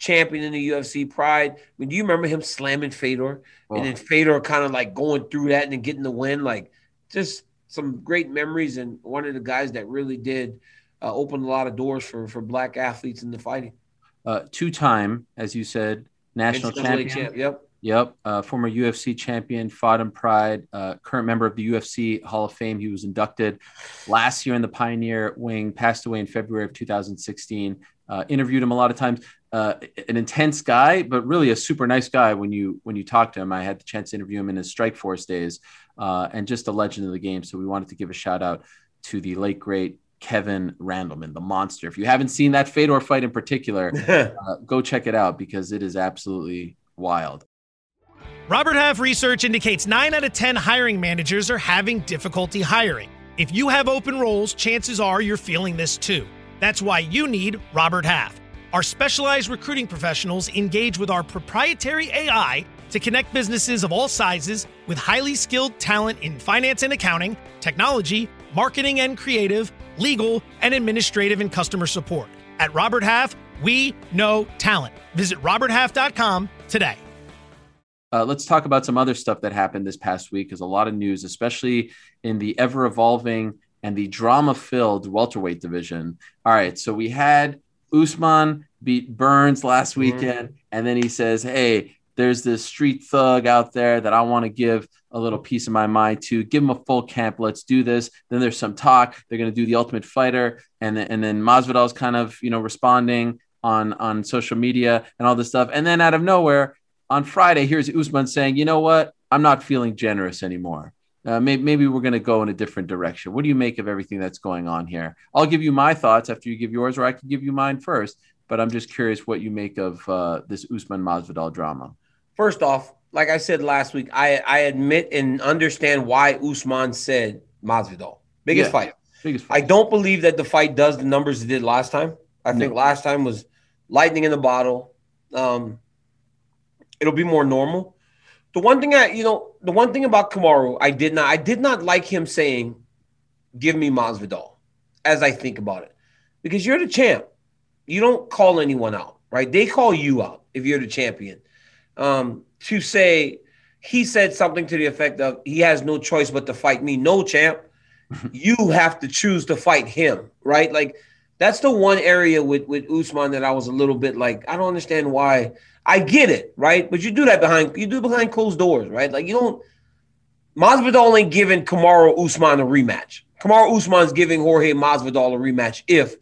champion in the UFC. Pride. I mean, do you remember him slamming Fedor Oh. and then Fedor kind of like going through that and then getting the win? Like, just some great memories and one of the guys that really did uh, open a lot of doors for for black athletes in the fighting. uh, two-time, as you said, national champion. champ. Yep. Yep, uh, former UFC champion, fought in Pride, uh, current member of the UFC Hall of Fame. He was inducted last year in the Pioneer Wing, passed away in February of 2016. Uh, interviewed him a lot of times. Uh, an intense guy, but really a super nice guy when you when you talk to him. I had the chance to interview him in his Strike Force days, uh, and just a legend of the game. So we wanted to give a shout out to the late great Kevin Randleman, the monster. If you haven't seen that Fedor fight in particular, uh, go check it out because it is absolutely wild. Robert Half research indicates 9 out of 10 hiring managers are having difficulty hiring. If you have open roles, chances are you're feeling this too. That's why you need Robert Half. Our specialized recruiting professionals engage with our proprietary AI to connect businesses of all sizes with highly skilled talent in finance and accounting, technology, marketing and creative, legal, and administrative and customer support. At Robert Half, we know talent. Visit RobertHalf.com today. Uh, let's talk about some other stuff that happened this past week. Because a lot of news, especially in the ever evolving and the drama filled welterweight division. All right, so we had Usman beat Burns last mm-hmm. weekend, and then he says, "Hey, there's this street thug out there that I want to give a little piece of my mind to. Give him a full camp. Let's do this." Then there's some talk. They're going to do the Ultimate Fighter, and then, and then Masvidal's kind of you know responding on on social media and all this stuff, and then out of nowhere on Friday, here's Usman saying, "You know what? I'm not feeling generous anymore. Uh, maybe, maybe we're going to go in a different direction." What do you make of everything that's going on here? I'll give you my thoughts after you give yours, or I can give you mine first. But I'm just curious what you make of uh, this Usman Masvidal drama. First off, like I said last week, I, I admit and understand why Usman said Masvidal. Biggest Yeah. fight. Biggest fight. I don't believe that the fight does the numbers it did last time. I think last time was lightning in the bottle. Um, it'll be more normal. The one thing I, you know, the one thing about Kamaru, I did not, I did not like him saying, "Give me Masvidal," as I think about it, because you're the champ. You don't call anyone out, right? They call you out if you're the champion. Um, to say he said something to the effect of he has no choice but to fight me. No, champ you have to choose to fight him, right? Like that's the one area with with Usman that I was a little bit like I don't understand why. I get it, right? But you do that behind you do behind closed doors, right? Like you don't. Masvidal ain't giving Kamaru Usman a rematch. Kamaru Usman's giving Jorge Masvidal a rematch if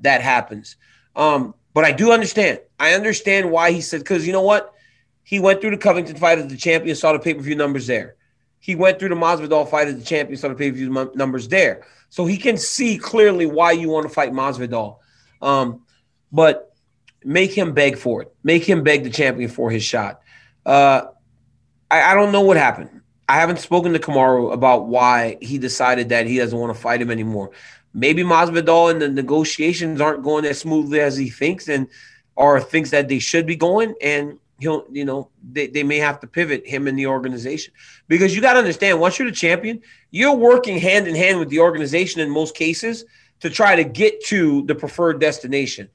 that happens. Um, but I do understand. I understand why he said because you know what, he went through the Covington fight as the champion, saw the pay per view numbers there. He went through the Masvidal fight as the champion, saw the pay per view numbers there. So he can see clearly why you want to fight Masvidal. Um, but make him beg for it. Make him beg the champion for his shot. Uh, I, I don't know what happened. I haven't spoken to Kamaru about why he decided that he doesn't want to fight him anymore. Maybe Masvidal and the negotiations aren't going as smoothly as he thinks, and or thinks that they should be going, and he'll, you know, they, they may have to pivot him and the organization because you got to understand once you're the champion, you're working hand in hand with the organization in most cases to try to get to the preferred destination.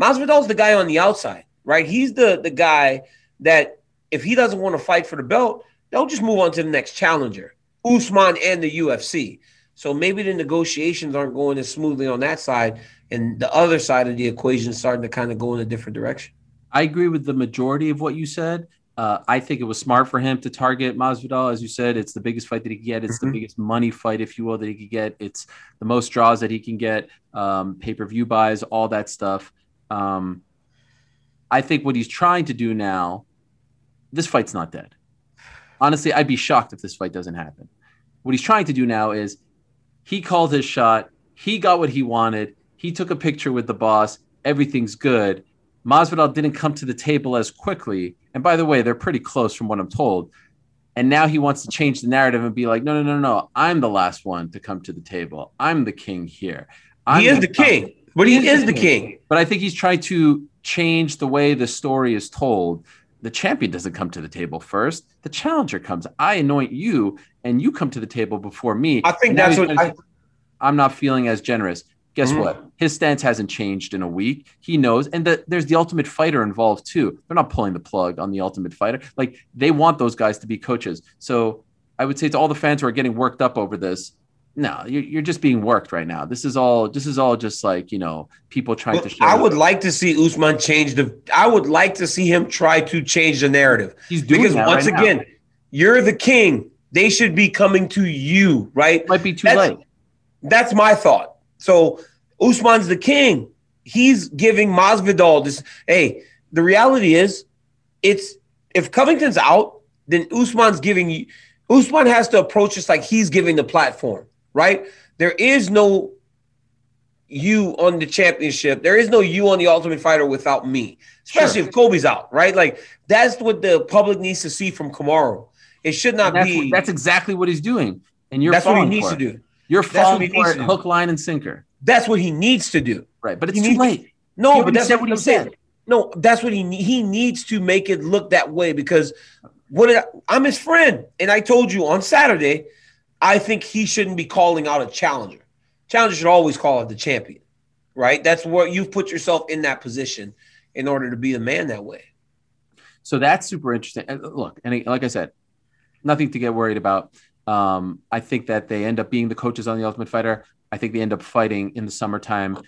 Masvidal's the guy on the outside, right? He's the the guy that if he doesn't want to fight for the belt, they'll just move on to the next challenger, Usman and the UFC. So maybe the negotiations aren't going as smoothly on that side, and the other side of the equation is starting to kind of go in a different direction. I agree with the majority of what you said. Uh, I think it was smart for him to target Masvidal, as you said. It's the biggest fight that he could get. It's Mhm. the biggest money fight, if you will, that he could get. It's the most draws that he can get, um, pay per view buys, all that stuff. Um, I think what he's trying to do now, this fight's not dead. Honestly, I'd be shocked if this fight doesn't happen. What he's trying to do now is he called his shot. He got what he wanted. He took a picture with the boss. Everything's good. Masvidal didn't come to the table as quickly. And by the way, they're pretty close from what I'm told. And now he wants to change the narrative and be like, no, no, no, no. I'm the last one to come to the table. I'm the king here. I'm he is the king, but he, is the king. But I think he's trying to change the way the story is told. The champion doesn't come to the table first. The challenger comes. I anoint you, and you come to the table before me. I think And that's what I, I'm not feeling as generous. Guess Mhm. what? His stance hasn't changed in a week. He knows, and the, there's the Ultimate Fighter involved too. They're not pulling the plug on the Ultimate Fighter. Like they want those guys to be coaches. So I would say to all the fans who are getting worked up over this, no, you're, you're just being worked right now. This is all. This is all just like you know people trying to show. I that would like to see Usman change the. I would like to see him try to change the narrative he's doing because that once right now. again, you're the king. They should be coming to you, right? might be too that's- late. That's my thought. So Usman's the king. He's giving Masvidal this. Hey, the reality is, it's if Covington's out, then Usman's giving you. Usman has to approach this like he's giving the platform, right? There is no you on the championship. There is no you on the Ultimate Fighter without me, especially Sure. if Colby's out, right? Like that's what the public needs to see from Kamaru. It should not that's, be. what- that's exactly what he's doing, and you're that's what he needs to do. You're falling for it, hook, line, and sinker. That's what he needs to do. Right, but it's He too late. No, but that's said what he saying. said. No, that's what he he needs to make it look that way because what did I, I'm his friend, and I told you on Saturday, I think he shouldn't be calling out a challenger. Challenger should always call out the champion, right? That's where you've put yourself in that position in order to be the man that way. So that's super interesting. Uh, look, and like I said, nothing to get worried about. Um, I think that they end up being the coaches on the Ultimate Fighter. I think they end up fighting in the summertime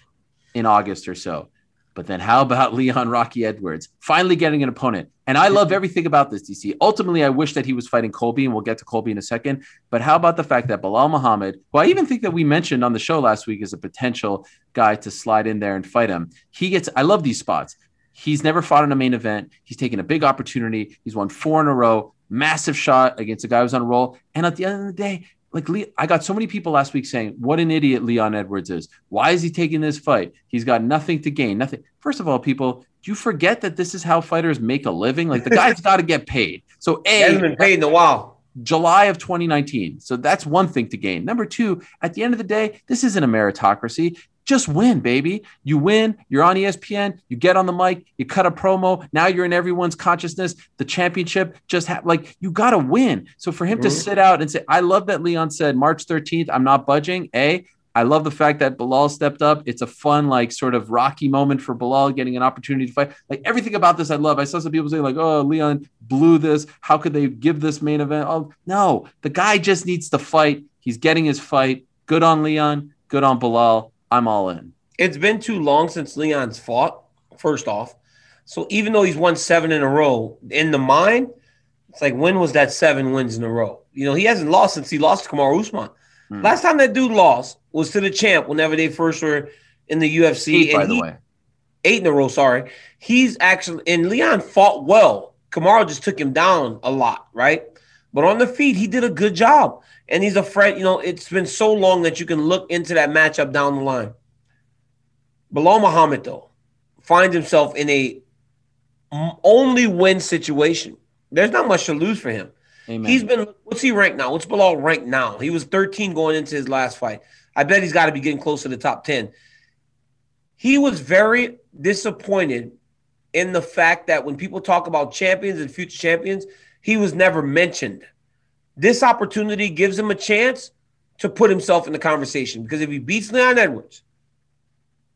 in August or so. But then how about Leon Rocky Edwards finally getting an opponent? And I love everything about this, DC. Ultimately, I wish that he was fighting Colby, and we'll get to Colby in a second. But how about the fact that Belal Muhammad, who I even think that we mentioned on the show last week as a potential guy to slide in there and fight him, he gets, I love these spots. He's never fought in a main event. He's taken a big opportunity. He's won four in a row, massive shot against a guy who's on a roll. And at the end of the day, like Le- I got so many people last week saying, "What an idiot Leon Edwards is! Why is he taking this fight? He's got nothing to gain. Nothing." First of all, people, do you forget that this is how fighters make a living? Like the guy's got to get paid. So He hasn't been a paid in a while. July of 2019. So that's one thing to gain. Number two, at the end of the day, this isn't a meritocracy. Just win, baby. You win. You're on ESPN. You get on the mic. You cut a promo. Now you're in everyone's consciousness. The championship just ha- like you got to win. So for him to Mhm. sit out and say, I love that Leon said March 13th, I'm not budging. A, I love the fact that Belal stepped up. It's a fun, like, sort of rocky moment for Belal getting an opportunity to fight. Like everything about this, I love. I saw some people say, like, "Oh, Leon blew this. How could they give this main event?" Oh, no, the guy just needs to fight. He's getting his fight. Good on Leon. Good on Belal. I'm all in. It's been too long since Leon's fought, first off. So even though he's won seven in a row, in the mind, it's like when was that seven wins in a row? You know, he hasn't lost since he lost to Kamaru Usman. Hmm. Last time that dude lost was to the champ whenever they first were in the UFC. Eight, by the he- way. Eight in a row, sorry. He's actually and Leon fought well. Kamaru just took him down a lot, right? But on the feet, he did a good job. And he's a friend, you know, it's been so long that you can look into that matchup down the line. Belal Muhammad, though, finds himself in a only win situation. There's not much to lose for him. Amen. He's been what's he ranked now? What's Belal ranked now? He was 13 going into his last fight. I bet he's got to be getting close to the top 10. He was very disappointed in the fact that when people talk about champions and future champions, he was never mentioned. This opportunity gives him a chance to put himself in the conversation because if he beats Leon Edwards,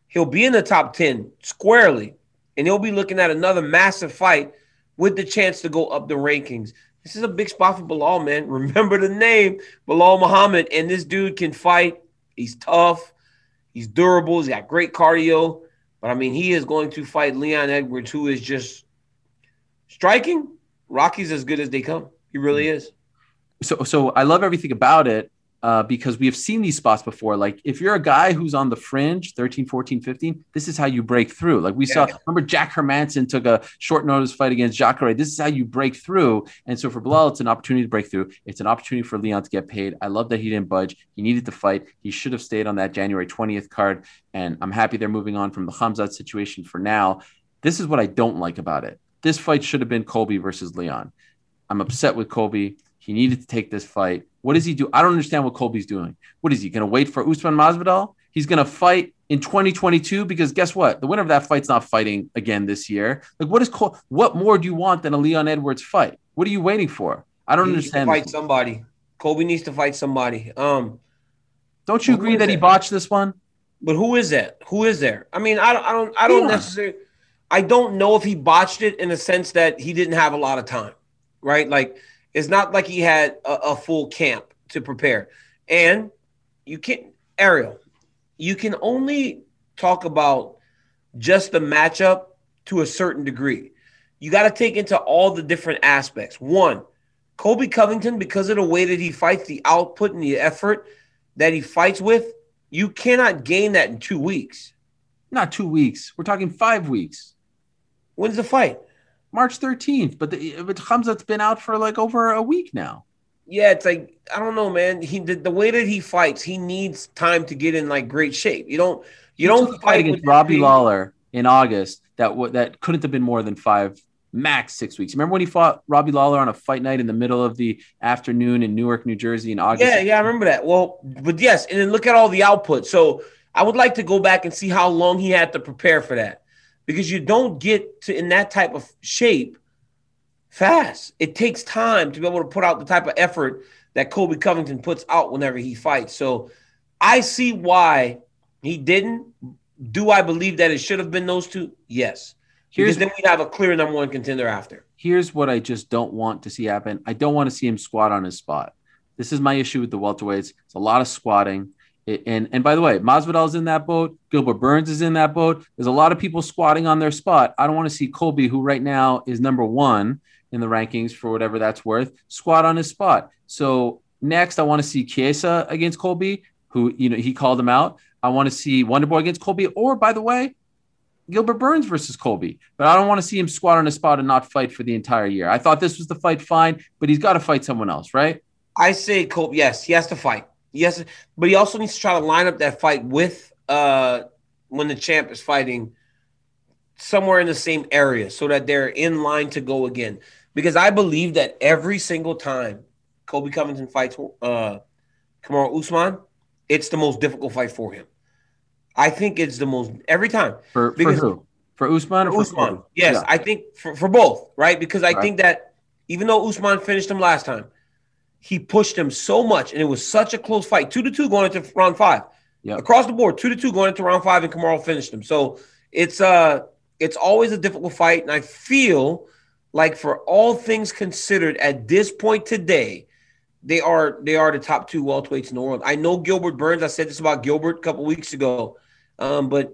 he'll be in the top 10 squarely, and he'll be looking at another massive fight with the chance to go up the rankings. This is a big spot for Belal, man. Remember the name, Belal Muhammad, and this dude can fight. He's tough. He's durable. He's got great cardio. But I mean, he is going to fight Leon Edwards, who is just striking. Rocky's as good as they come. He really is. so so I love everything about it uh, because we have seen these spots before. Like if you're a guy who's on the fringe, 13, 14, 15, this is how you break through. Like we saw, remember Jack Hermansson took a short notice fight against Jacare. This is how you break through. And so for Belal, it's an opportunity to break through. It's an opportunity for Leon to get paid. I love that he didn't budge. He needed to fight. He should have stayed on that January 20th card. And I'm happy they're moving on from the Hamzat situation for now. This is what I don't like about it. This fight should have been Colby versus Leon. I'm upset with Colby. He needed to take this fight. What does he do? I don't understand what Colby's doing. What is he going to wait for Usman Masvidal? He's going to fight in 2022 because guess what? The winner of that fight's not fighting again this year. Like, what is Col- what more do you want than a Leon Edwards fight? What are you waiting for? I don't He needs to understand. fight this. somebody. Colby needs to fight somebody. Um, Don't you agree is that he botched this one? but who is that? Who is there? I mean, I don't, I don't, I don't Leon. necessarily. I don't know if he botched it in the sense that he didn't have a lot of time, right? Like it's not like he had a, a full camp to prepare. And you can't, Ariel, you can only talk about just the matchup to a certain degree. You got to take into all the different aspects. One, Colby Covington, because of the way that he fights, the output and the effort that he fights with, you cannot gain that in two weeks. Not two weeks. We're talking five weeks. When's the fight? March 13th. But the, but Hamzat's been out for like over a week now. Yeah, it's like I don't know, man. He the, the way that he fights, he needs time to get in like great shape. You don't you He don't fight against Robbie big- Lawler in August. That w- that couldn't have been more than five, max six weeks. Remember when he fought Robbie Lawler on a fight night in the middle of the afternoon in Newark, New Jersey in August? Yeah, yeah, I remember that. Well, but yes, and then look at all the output. So I would like to go back and see how long he had to prepare for that, because you don't get to in that type of shape fast. It takes time to be able to put out the type of effort that Colby Covington puts out whenever he fights. So I see why he didn't. Do I believe that it should have been those two? Yes. Here's Because then we have a clear number one contender after. here's what I just don't want to see happen. I don't want to see him squat on his spot. This is my issue with the welterweights. It's a lot of squatting. And and by the way, Masvidal's in that boat. Gilbert Burns is in that boat. There's a lot of people squatting on their spot. I don't want to see Colby, who right now is number one in the rankings for whatever that's worth, squat on his spot. So next, I want to see Chiesa against Colby, who you know he called him out. I want to see Wonderboy against Colby, or by the way, Gilbert Burns versus Colby, but I don't want to see him squat on a spot and not fight for the entire year. I thought this was the fight fine, but he's got to fight someone else, right? I say Colby. yes, he has to fight. Yes, but he also needs to try to line up that fight with uh when the champ is fighting somewhere in the same area so that they're in line to go again. Because I believe that every single time Colby Covington fights uh Kamaru Usman, it's the most difficult fight for him. I think it's the most every time. For, for who? For Usman or for Usman. Yes, Yeah. I think for, for both, right? Because I Right. think that even though Usman finished him last time, he pushed him so much, and it was such a close fight, two to two going into round five. Yep. Across the board, two to two going into round five, and Kamaru finished him. So it's uh it's always a difficult fight, and I feel like for all things considered, at this point today, they are they are the top two welterweights in the world. I know Gilbert Burns. I said this about Gilbert a couple weeks ago, um, but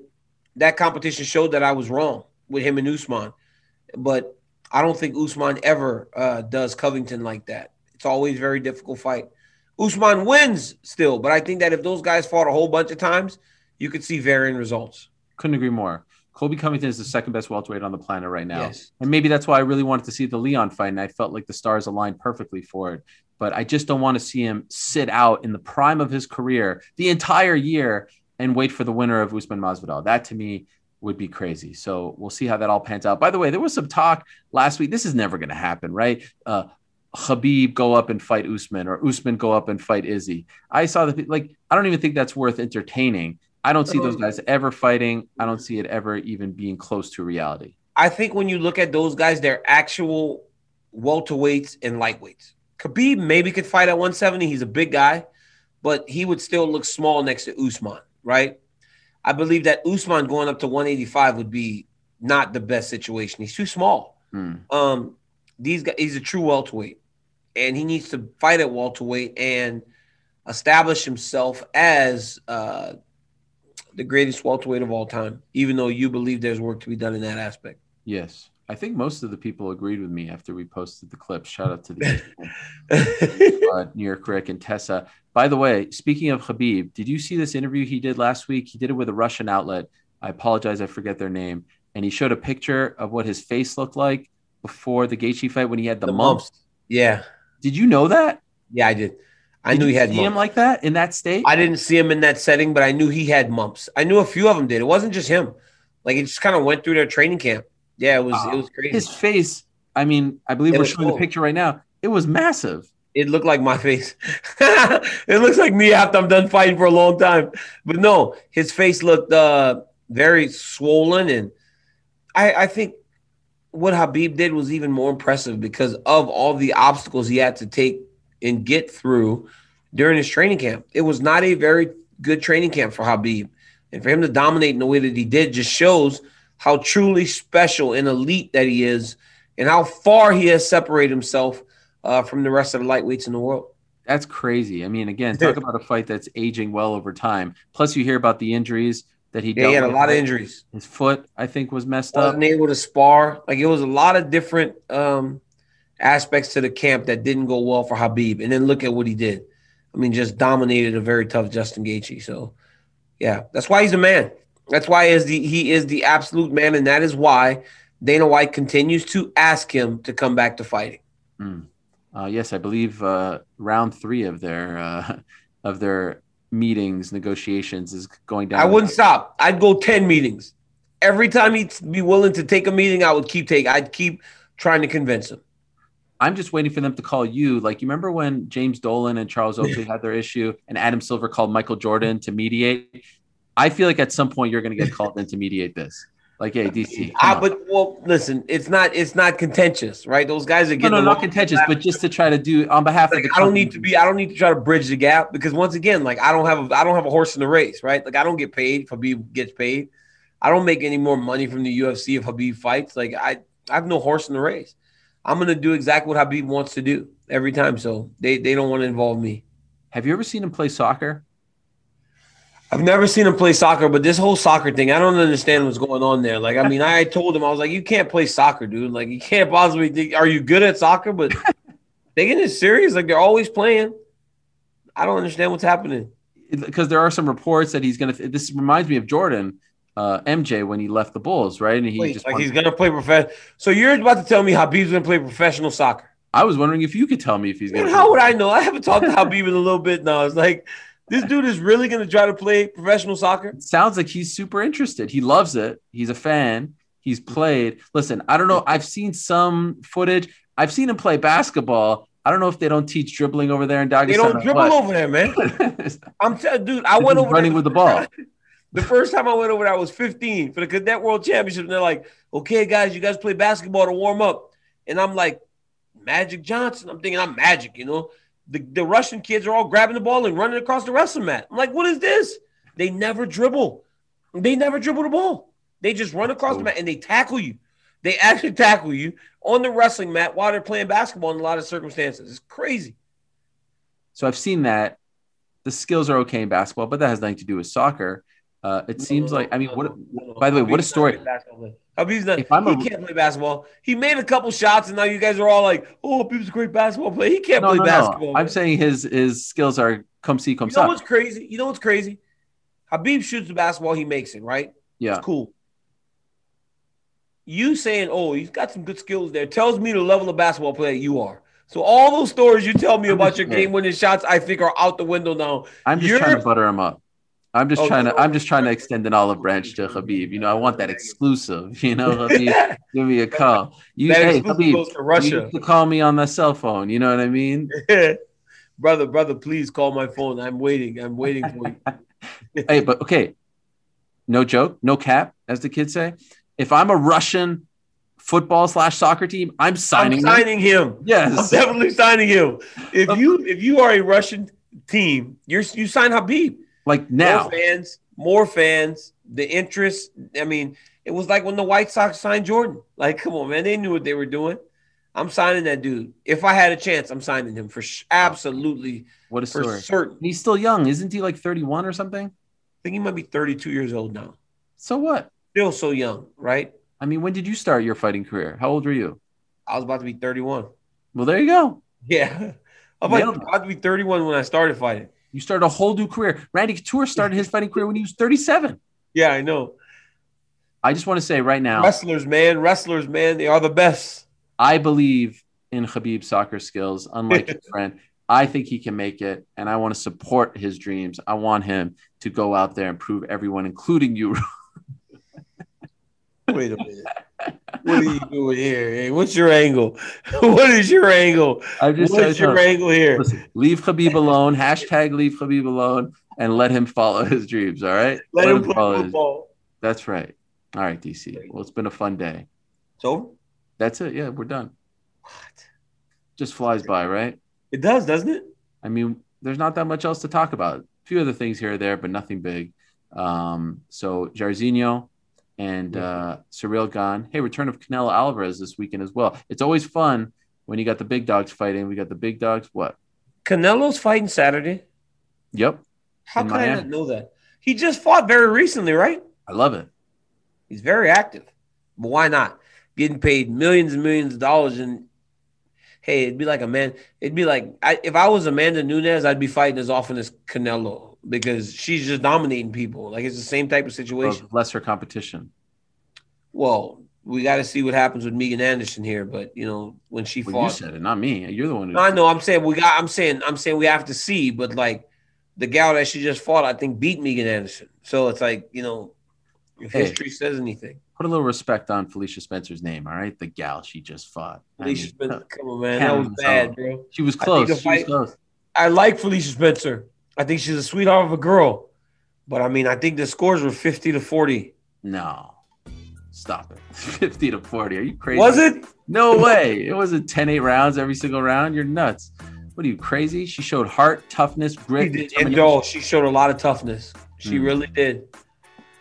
that competition showed that I was wrong with him and Usman. But I don't think Usman ever uh, does Covington like that. It's always a very difficult fight. Usman wins still, but I think that if those guys fought a whole bunch of times, you could see varying results. Couldn't agree more. Colby Covington is the second best welterweight on the planet right now. Yes. And maybe that's why I really wanted to see the Leon fight, and I felt like the stars aligned perfectly for it. But I just don't want to see him sit out in the prime of his career the entire year and wait for the winner of Usman Masvidal. That to me would be crazy. So we'll see how that all pans out. By the way, there was some talk last week. This is never going to happen, right? Uh, Khabib go up and fight Usman, or Usman go up and fight Izzy. I saw that. Like, I don't even think that's worth entertaining. I don't see those guys ever fighting. I don't see it ever even being close to reality. I think when you look at those guys, they're actual welterweights and lightweights. Khabib maybe could fight at 170. He's a big guy, but he would still look small next to Usman, right? I believe that Usman going up to 185 would be not the best situation. He's too small. Hmm. Um, these guys, he's a true welterweight, and he needs to fight at welterweight and establish himself as uh, the greatest welterweight of all time. Even though you believe there's work to be done in that aspect. Yes. I think most of the people agreed with me after we posted the clip. Shout out to the uh, New York Rick and Tessa. By the way, speaking of Khabib, did you see this interview he did last week? He did it with a Russian outlet. I apologize, I forget their name. And he showed a picture of what his face looked like before the Gaethje fight when he had the, The mumps. mumps. Yeah, Did you know that? yeah, I did. I Did knew he had see mumps. him like that in that state. I didn't see him in that setting, but I knew he had mumps. I knew a few of them did. It wasn't just him. Like it just kind of went through their training camp. Yeah, it was it was crazy. his face. I mean, I believe It we're showing the picture right now. It was massive. It looked like my face. it looks like me after I'm done fighting for a long time. But no, his face looked uh, very swollen, and I, I think what Khabib did was even more impressive because of all the obstacles he had to take and get through during his training camp. It was not a very good training camp for Khabib. And for him to dominate in the way that he did just shows how truly special and elite that he is and how far he has separated himself uh, from the rest of the lightweights in the world. That's crazy. I mean, again, talk about a fight that's aging well over time. Plus, you hear about the injuries that he. Yeah, he had a lot of injuries. His foot, I think, was messed Wasn't up. able to spar. Like it was a lot of different um, aspects to the camp that didn't go well for Khabib. And then look at what he did. I mean, just dominated a very tough Justin Gaethje. So, yeah, that's why he's a man. That's why he is the he is the absolute man, and that is why Dana White continues to ask him to come back to fighting. Mm. Uh, yes, I believe uh, round three of their uh, of their meetings negotiations is going down. I wouldn't stop. I'd go ten meetings. Every time he'd be willing to take a meeting, I would keep taking. I'd keep trying to convince him. I'm just waiting for them to call you. Like, you remember when James Dolan and Charles Oakley had their issue and Adam Silver called Michael Jordan to mediate? I feel like at some point you're going to get called in to mediate this. Like, hey, DC. Ah, but well, listen, it's not it's not contentious, right? Those guys are getting no, along. not contentious, but just to try to do on behalf Like, of the I don't company. need to be. I don't need to try to bridge the gap because once again, like I don't have a I don't have a horse in the race, right? Like I don't get paid if Khabib gets paid. I don't make any more money from the UFC if Khabib fights. Like I I have no horse in the race. I'm gonna do exactly what Khabib wants to do every time. So they they don't want to involve me. Have you ever seen him play soccer? I've never seen him play soccer, but this whole soccer thing, I don't understand what's going on there. Like, I mean, I told him I was like, you can't play soccer, dude. Like, you can't possibly. Think, are you good at soccer? But they get it serious. Like, they're always playing. I don't understand what's happening. Because there are some reports that he's going to. This reminds me of Jordan, uh, MJ, when he left the Bulls, right? And he Wait, just. like he's gonna play professional. So you're about to tell me Khabib's gonna play professional soccer? I was wondering if you could tell me if he's gonna. how would I know? I haven't talked to Khabib in a little bit now. It's like this dude is really gonna try to play professional soccer. It sounds like he's super interested. He loves it. He's a fan. He's played. Listen, I don't know. I've seen some footage. I've seen him play basketball. I don't know if they don't teach dribbling over there in Dagestan. They don't dribble what. over there, man. I'm telling, dude. I went over running there with the ball. The first time I went over there, I was 15 for the Cadet World Championship. And they're like, okay, guys, you guys play basketball to warm up. And I'm like, Magic Johnson. I'm thinking I'm Magic, you know. The, the Russian kids are all grabbing the ball and running across the wrestling mat. I'm like, what is this? They never dribble. They never dribble the ball. They just run across the oh. mat and they tackle you. They actually tackle you on the wrestling mat while they're playing basketball in a lot of circumstances. It's crazy. So I've seen that. The skills are okay in basketball, but that has nothing to do with soccer. Uh, it seems like I mean, what? By the way, what a Khabib's story! great basketball player. Khabib's not. If I'm a- he can't play basketball. He made a couple shots, and now you guys are all like, "Oh, Khabib's a great basketball player." He can't No, play no, basketball. no. I'm man. saying his his skills are come see, come see. You know suck. what's crazy? You know what's crazy? Khabib shoots the basketball, he makes it, right? Yeah, It's cool. You saying, "Oh, he's got some good skills there," tells me the level of basketball player you are. So all those stories you tell me I'm about your game-winning shots, I think are out the window now. I'm just You're- trying to butter him up. I'm just Oh, trying to. I'm just trying to extend an olive branch to Khabib. You know, I want that exclusive. You know, Khabib, give me a call. You, That hey, Khabib, goes to Russia. need to call me on my cell phone. You know what I mean? brother, brother, please call my phone. I'm waiting. I'm waiting for you. hey, but okay, no joke, no cap, as the kids say. If I'm a Russian football slash soccer team, I'm signing. I'm signing him. Yes, I'm definitely signing him. If you if you are a Russian team, you're you sign Khabib. Like now. More fans, more fans. The interest. I mean, it was like when the White Sox signed Jordan. Like, come on, man, they knew what they were doing. I'm signing that dude. If I had a chance, I'm signing him for sh- absolutely What a for story. certain. He's still young, isn't he? Like 31 or something. I think he might be 32 years old now. So what? Still so young, right? I mean, when did you start your fighting career? How old were you? I was about to be 31. Well, there you go. Yeah, I was it. about to be 31 when I started fighting. You started a whole new career. Randy Couture started his fighting career when he was 37. Yeah, I know. I just want to say right now, Wrestlers, man, wrestlers, man, they are the best. I believe in Khabib's soccer skills, unlike his friend. I think he can make it, and I want to support his dreams. I want him to go out there and prove everyone, including you. Wait a minute. What are you doing here? Hey, what's your angle? What is your angle? I just What's said, your angle here? listen, leave Khabib alone. Hashtag leave Khabib alone, and let him follow his dreams. All right. Let him play follow his- football. That's right. All right, DC. Well, it's been a fun day. It's over. That's it. Yeah, we're done. What? Just flies by, right? It does, doesn't it? I mean, there's not that much else to talk about. A few other things here or there, but nothing big. Um, so Jairzinho and uh, Cyril Gane. Hey, return of Canelo Alvarez this weekend as well. It's always fun when you got the big dogs fighting. We got the big dogs. What? Canelo's fighting Saturday. Yep. How could I not know that? He just fought very recently, right? I love it. He's very active. But why not? Getting paid millions and millions of dollars and hey, it'd be like a man. It'd be like I, if I was Amanda Nunes, I'd be fighting as often as Canelo because she's just dominating people. Like it's the same type of situation. Of lesser competition. Well, we got to see what happens with Megan Anderson here. But you know, when she Well, you said it, not me. You're the one who. I know. I'm saying we got. I'm saying. I'm saying we have to see. But like the gal that she just fought, I think beat Megan Anderson. So it's like you know, if Hey. history says anything, Put a little respect on Felicia Spencer's name, all right? The gal she just fought. I Felicia mean, Spencer. Uh, come on, man, that was bad, bro. She was close. She was close. I like Felicia Spencer. I think she's a sweetheart of a girl. But I mean, I think the scores were 50 to 40. No. Stop it. 50 to 40. Are you crazy? Was it? No way. It wasn't 10 8 rounds every single round. You're nuts. What are you crazy? She showed heart, toughness, grit. did. And. She showed a lot of toughness. She Mm. really did.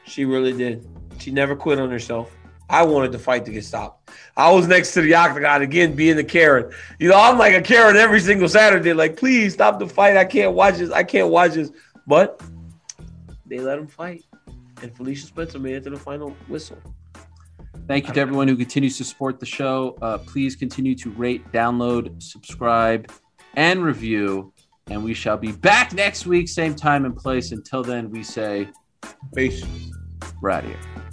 She really did. She never quit on herself. I wanted the fight to get stopped. I was next to the octagon again, being the Karen. You know, I'm like a Karen every single Saturday. Like, please stop the fight. I can't watch this. I can't watch this. But they let him fight, and Felicia Spencer made it to the final whistle. Thank you to everyone who continues to support the show. Uh, please continue to rate, download, subscribe, and review. And we shall be back next week, same time and place. Until then, we say Peace. we're out of here.